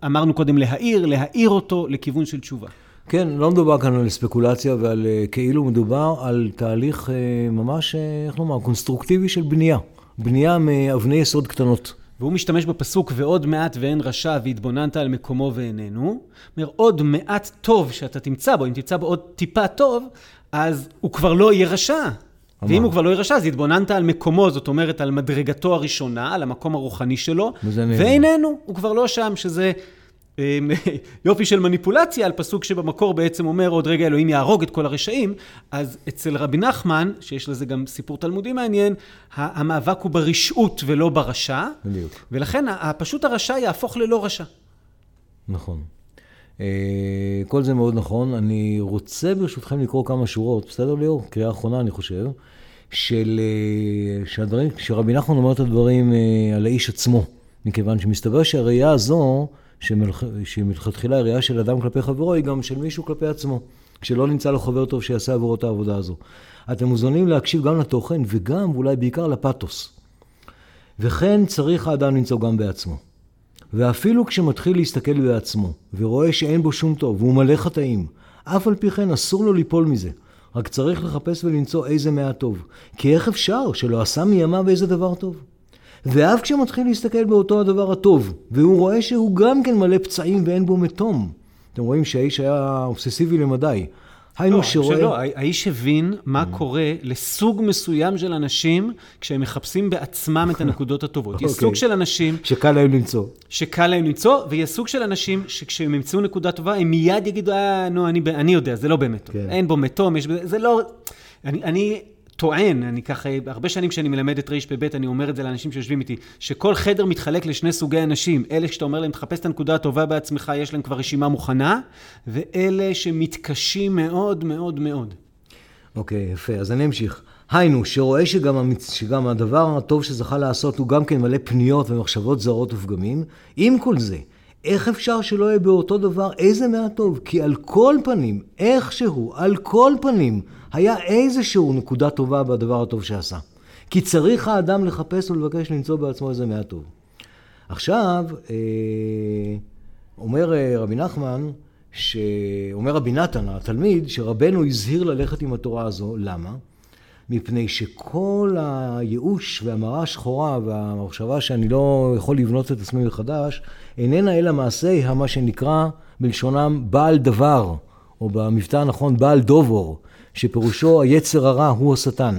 אמרנו קודם להעיר, להעיר אותו לכיוון של תשובה. כן, לא מדובר כאן על ספקולציה ועל אה, כאילו מדובר על תהליך אה, ממש, אה, איך לומר, קונסטרוקטיבי של בנייה. בנייה מאבני יסוד קטנות. והוא משתמש בפסוק ועוד מעט ואין רשע והתבוננת על מקומו ואיננו. אומר עוד מעט טוב שאתה תמצא בו, אם תמצא בו עוד טיפה טוב, אז הוא כבר לא יהיה רשע. ואם הוא כבר לא יהיה רשע, אז התבוננת על מקומו, זאת אומרת על מדרגתו הראשונה, על המקום הרוחני שלו, ואיננו, הוא כבר לא שם, שזה יופי של מניפולציה על פסוק שבמקור בעצם אומר עוד רגע אלוהים יהרוג את כל הרשעים, אז אצל רבי נחמן, שיש לזה גם סיפור תלמודי מעניין, המאבק הוא ברשעות ולא ברשע, בדיוק. ולכן פשוט הרשע יהפוך ללא רשע. נכון. אה, כל זה מאוד נכון. אני רוצה ברשותכם לקרוא כמה שורות, בסדר ליאור? קריאה אחרונה אני חושב, של, אה, שהדברים, שרבי נחמן אומר את הדברים אה, על האיש עצמו, מכיוון שמסתבר שהראייה הזו, שהיא מלכתחילה הראייה של אדם כלפי חברו, היא גם של מישהו כלפי עצמו. כשלא נמצא לו חבר טוב שיעשה עבורו את העבודה הזו. אתם מוזמנים להקשיב גם לתוכן וגם, ואולי בעיקר, לפתוס. וכן צריך האדם למצוא גם בעצמו. ואפילו כשמתחיל להסתכל בעצמו, ורואה שאין בו שום טוב, והוא מלא חטאים, אף על פי כן אסור לו ליפול מזה. רק צריך לחפש ולמצוא איזה מעט טוב. כי איך אפשר שלא עשה מימיו איזה דבר טוב? ואף כשמתחיל להסתכל באותו הדבר הטוב, והוא רואה שהוא גם כן מלא פצעים ואין בו מתום. אתם רואים שהאיש היה אובססיבי למדי. היינו לא, שרואה... שלא, האיש הבין מה mm. קורה לסוג מסוים של אנשים כשהם מחפשים בעצמם את הנקודות הטובות. יש סוג אוקיי. של אנשים... שקל להם למצוא. שקל להם למצוא, ויש סוג של אנשים שכשהם ימצאו נקודה טובה, הם מיד יגידו, אה, נו, אני, אני יודע, זה לא באמת טוב. כן. אין בו מתום, יש... זה לא... אני, אני טוען, אני ככה, הרבה שנים כשאני מלמד את רפ"ב, אני אומר את זה לאנשים שיושבים איתי, שכל חדר מתחלק לשני סוגי אנשים. אלה שאתה אומר להם, תחפש את הנקודה הטובה בעצמך, יש להם כבר רשימה מוכנה, ואלה שמתקשים מאוד מאוד מאוד. אוקיי, okay, יפה. אז אני אמשיך. היינו, שרואה שגם, המצ... שגם הדבר הטוב שזכה לעשות הוא גם כן מלא פניות ומחשבות זרות ופגמים, עם כל זה, איך אפשר שלא יהיה באותו דבר איזה מהטוב? כי על כל פנים, איכשהו, על כל פנים, היה איזשהו נקודה טובה בדבר הטוב שעשה. כי צריך האדם לחפש ולבקש למצוא בעצמו איזה מהטוב. עכשיו, אה, אומר אה, רבי נחמן, שאומר רבי נתן, התלמיד, שרבנו הזהיר ללכת עם התורה הזו, למה? מפני שכל הייאוש והמראה השחורה והמחשבה שאני לא יכול לבנות את עצמי מחדש, איננה אלא מעשה מה שנקרא בלשונם בעל דבר, או במבטא הנכון בעל דובור, שפירושו היצר הרע הוא השטן.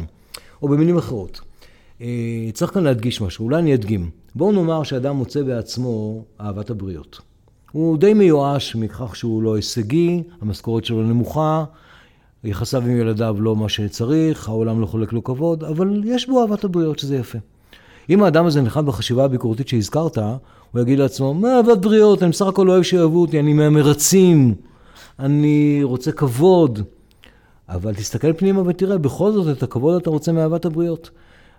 או במילים אחרות. אה, צריך כאן להדגיש משהו, אולי אני אדגים. בואו נאמר שאדם מוצא בעצמו אהבת הבריות. הוא די מיואש מכך שהוא לא הישגי, המשכורת שלו נמוכה, יחסיו עם ילדיו לא מה שצריך, העולם לא חולק לו כבוד, אבל יש בו אהבת הבריות, שזה יפה. אם האדם הזה נחמד בחשיבה הביקורתית שהזכרת, הוא יגיד לעצמו, מה אהבת בריות, אני בסך הכל אוהב שאוהבו אותי, אני מהמרצים, אני רוצה כבוד. אבל תסתכל פנימה ותראה, בכל זאת את הכבוד אתה רוצה מאהבת הבריות.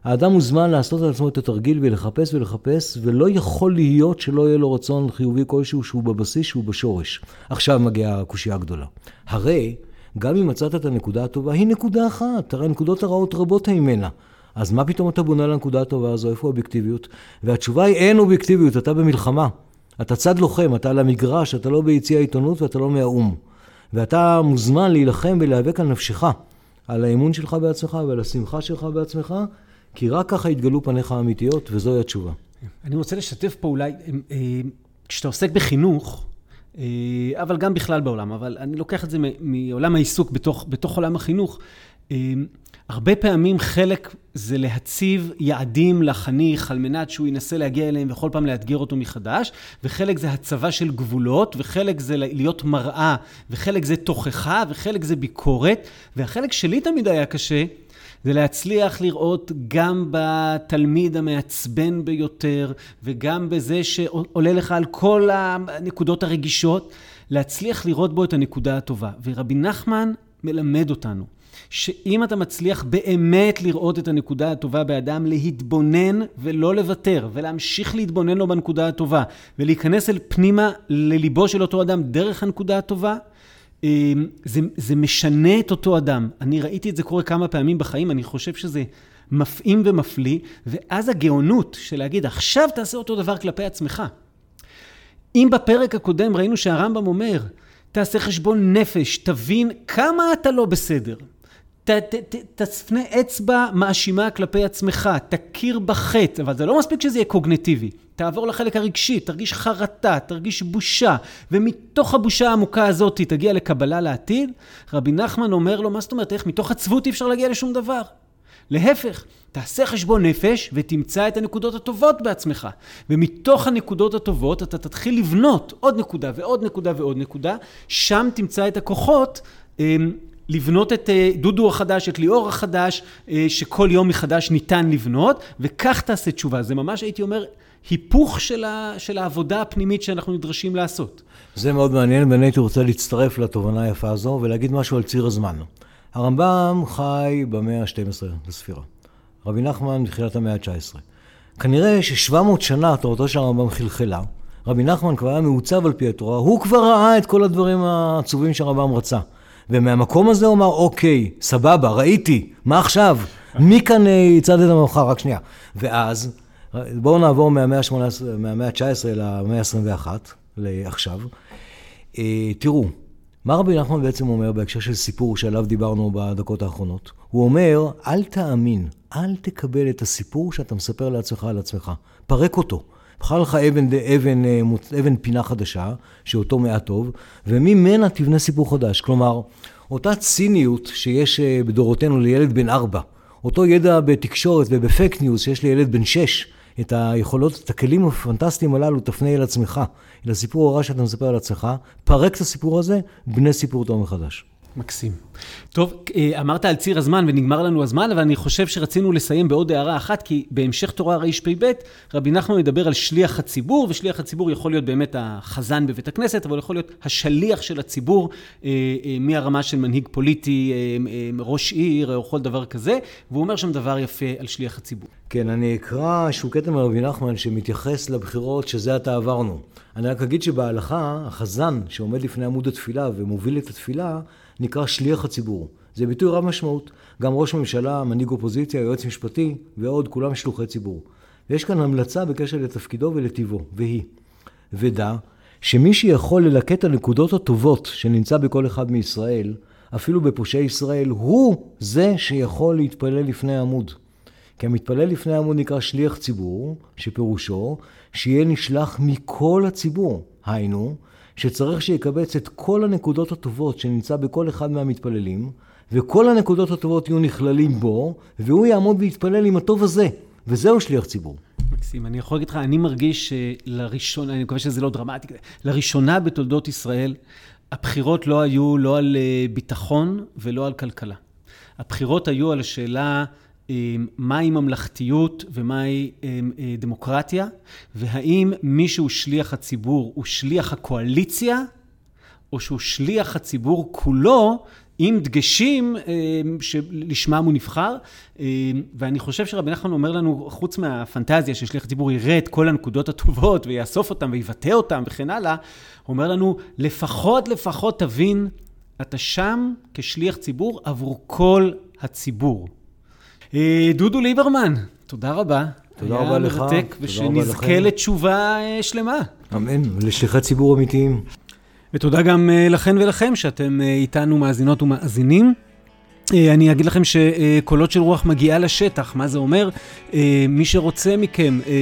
האדם מוזמן לעשות על עצמו את התרגיל ולחפש ולחפש, ולא יכול להיות שלא יהיה לו רצון חיובי כלשהו שהוא בבסיס, שהוא בשורש. עכשיו מגיעה הקושייה הגדולה. הרי גם אם מצאת את הנקודה הטובה, היא נקודה אחת, הרי הנקודות הרעות רבות ממנה. אז מה פתאום אתה בונה לנקודה הטובה הזו? איפה האובייקטיביות? והתשובה היא אין אובייקטיביות, אתה במלחמה. אתה צד לוחם, אתה על המגרש, אתה לא ביציע העיתונות ואתה לא מהאו"ם. ואתה מוזמן להילחם ולהיאבק על נפשך, על האמון שלך בעצמך ועל השמחה שלך בעצמך, כי רק ככה יתגלו פניך האמיתיות, וזוהי התשובה. אני רוצה לשתף פה אולי, אה, כשאתה עוסק בחינוך, אה, אבל גם בכלל בעולם, אבל אני לוקח את זה מעולם העיסוק בתוך, בתוך עולם החינוך. הרבה פעמים חלק זה להציב יעדים לחניך על מנת שהוא ינסה להגיע אליהם וכל פעם לאתגר אותו מחדש, וחלק זה הצבה של גבולות, וחלק זה להיות מראה, וחלק זה תוכחה, וחלק זה ביקורת, והחלק שלי תמיד היה קשה, זה להצליח לראות גם בתלמיד המעצבן ביותר, וגם בזה שעולה לך על כל הנקודות הרגישות, להצליח לראות בו את הנקודה הטובה. ורבי נחמן מלמד אותנו. שאם אתה מצליח באמת לראות את הנקודה הטובה באדם, להתבונן ולא לוותר, ולהמשיך להתבונן לו בנקודה הטובה, ולהיכנס אל פנימה לליבו של אותו אדם דרך הנקודה הטובה, זה, זה משנה את אותו אדם. אני ראיתי את זה קורה כמה פעמים בחיים, אני חושב שזה מפעים ומפליא, ואז הגאונות של להגיד, עכשיו תעשה אותו דבר כלפי עצמך. אם בפרק הקודם ראינו שהרמב"ם אומר, תעשה חשבון נפש, תבין כמה אתה לא בסדר. ת, ת, ת, תפנה אצבע מאשימה כלפי עצמך, תכיר בחטא, אבל זה לא מספיק שזה יהיה קוגנטיבי. תעבור לחלק הרגשי, תרגיש חרטה, תרגיש בושה, ומתוך הבושה העמוקה הזאת תגיע לקבלה לעתיד. רבי נחמן אומר לו, מה זאת אומרת, איך מתוך עצבות אי אפשר להגיע לשום דבר? להפך, תעשה חשבון נפש ותמצא את הנקודות הטובות בעצמך. ומתוך הנקודות הטובות אתה תתחיל לבנות עוד נקודה ועוד נקודה ועוד נקודה, שם תמצא את הכוחות אמ, לבנות את אה, דודו החדש, את ליאור החדש, אה, שכל יום מחדש ניתן לבנות, וכך תעשה תשובה. זה ממש, הייתי אומר, היפוך של, ה, של העבודה הפנימית שאנחנו נדרשים לעשות. זה מאוד מעניין, ואני הייתי רוצה להצטרף לתובנה היפה הזו ולהגיד משהו על ציר הזמן. הרמב"ם חי במאה ה-12 לספירה. רבי נחמן בתחילת המאה ה-19. כנראה ש-700 שנה תורתו של הרמב"ם חלחלה. רבי נחמן כבר היה מעוצב על פי התורה, הוא כבר ראה את כל הדברים העצובים שהרמב"ם רצה. ומהמקום הזה הוא אמר, אוקיי, סבבה, ראיתי, מה עכשיו? מי כאן אה, יצעד את המאוחר? רק שנייה. ואז, בואו נעבור מהמאה ה-19 למאה ה-21, לעכשיו. אה, תראו, מה רבי נחמן בעצם אומר בהקשר של סיפור שעליו דיברנו בדקות האחרונות? הוא אומר, אל תאמין, אל תקבל את הסיפור שאתה מספר לעצמך על עצמך. פרק אותו. בחר לך אבן, אבן, אה, אבן פינה חדשה, שאותו מעט טוב, וממנה תבנה סיפור חדש. כלומר, אותה ציניות שיש אה, בדורותינו לילד בן ארבע, אותו ידע בתקשורת ובפייק ניוז שיש לילד בן שש, את היכולות, את הכלים הפנטסטיים הללו תפנה אל עצמך, אל הסיפור הרע שאתה מספר על עצמך, פרק את הסיפור הזה, בנה סיפור טוב מחדש. מקסים. טוב, אה, אמרת על ציר הזמן ונגמר לנו הזמן, אבל אני חושב שרצינו לסיים בעוד הערה אחת, כי בהמשך תורה רפ"ב, רבי נחמן מדבר על שליח הציבור, ושליח הציבור יכול להיות באמת החזן בבית הכנסת, אבל יכול להיות השליח של הציבור, אה, אה, מהרמה של מנהיג פוליטי, ראש עיר, או כל דבר כזה, והוא אומר שם דבר יפה על שליח הציבור. כן, אני אקרא איזשהו קטע מרבי נחמן שמתייחס לבחירות שזה עתה עברנו. אני רק אגיד שבהלכה, החזן שעומד לפני עמוד התפילה ומוביל את התפילה, נקרא שליח הציבור. זה ביטוי רב משמעות. גם ראש ממשלה, מנהיג אופוזיציה, יועץ משפטי ועוד, כולם שלוחי ציבור. ויש כאן המלצה בקשר לתפקידו ולטיבו, והיא, ודע שמי שיכול ללקט הנקודות הטובות שנמצא בכל אחד מישראל, אפילו בפושעי ישראל, הוא זה שיכול להתפלל לפני העמוד. כי המתפלל לפני העמוד נקרא שליח ציבור, שפירושו שיהיה נשלח מכל הציבור. היינו, שצריך שיקבץ את כל הנקודות הטובות שנמצא בכל אחד מהמתפללים, וכל הנקודות הטובות יהיו נכללים בו, והוא יעמוד ויתפלל עם הטוב הזה, וזהו שליח ציבור. מקסים. אני יכול להגיד לך, אני מרגיש שלראשונה, אני מקווה שזה לא דרמטי, לראשונה בתולדות ישראל, הבחירות לא היו לא על אה, ביטחון ולא על כלכלה. הבחירות היו על השאלה מהי ממלכתיות ומהי אמ, אה, דמוקרטיה, והאם מי שהוא שליח הציבור הוא שליח הקואליציה, או שהוא שליח הציבור כולו, עם דגשים אמ, שלשמם הוא נבחר. אמ, ואני חושב שרבי נחמן אומר לנו, חוץ מהפנטזיה ששליח הציבור יראה את כל הנקודות הטובות ויאסוף אותן ויבטא אותן וכן הלאה, הוא אומר לנו, לפחות לפחות תבין, אתה שם כשליח ציבור עבור כל הציבור. אה, דודו ליברמן, תודה רבה. תודה רבה לך. היה מרתק, ושנזכה לתשובה אה, שלמה. אמן, ולשליחי ציבור אמיתיים. ותודה גם אה, לכן ולכם שאתם איתנו מאזינות ומאזינים. אה, אני אגיד לכם שקולות של רוח מגיעה לשטח, מה זה אומר? אה, מי שרוצה מכם אה,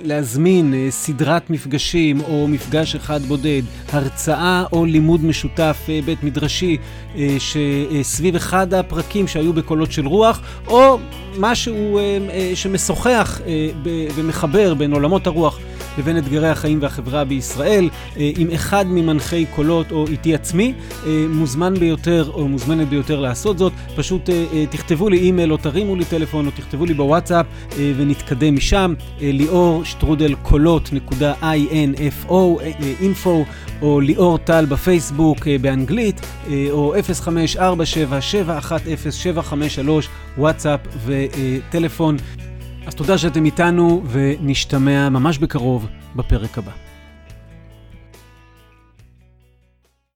להזמין סדרת מפגשים או מפגש אחד בודד, הרצאה או לימוד משותף בית מדרשי שסביב אחד הפרקים שהיו בקולות של רוח, או משהו שמשוחח ומחבר בין עולמות הרוח לבין אתגרי החיים והחברה בישראל, עם אחד ממנחי קולות או איתי עצמי, מוזמן ביותר או מוזמנת ביותר לעשות זאת, פשוט אה, אה, תכתבו לי אימייל או תרימו לי טלפון או תכתבו לי בוואטסאפ אה, ונתקדם משם. אה, ליאור שטרודל קולות נקודה info, אה, או ליאור טל בפייסבוק אה, באנגלית, אה, או 0547710753, וואטסאפ וטלפון. אז תודה שאתם איתנו ונשתמע ממש בקרוב בפרק הבא.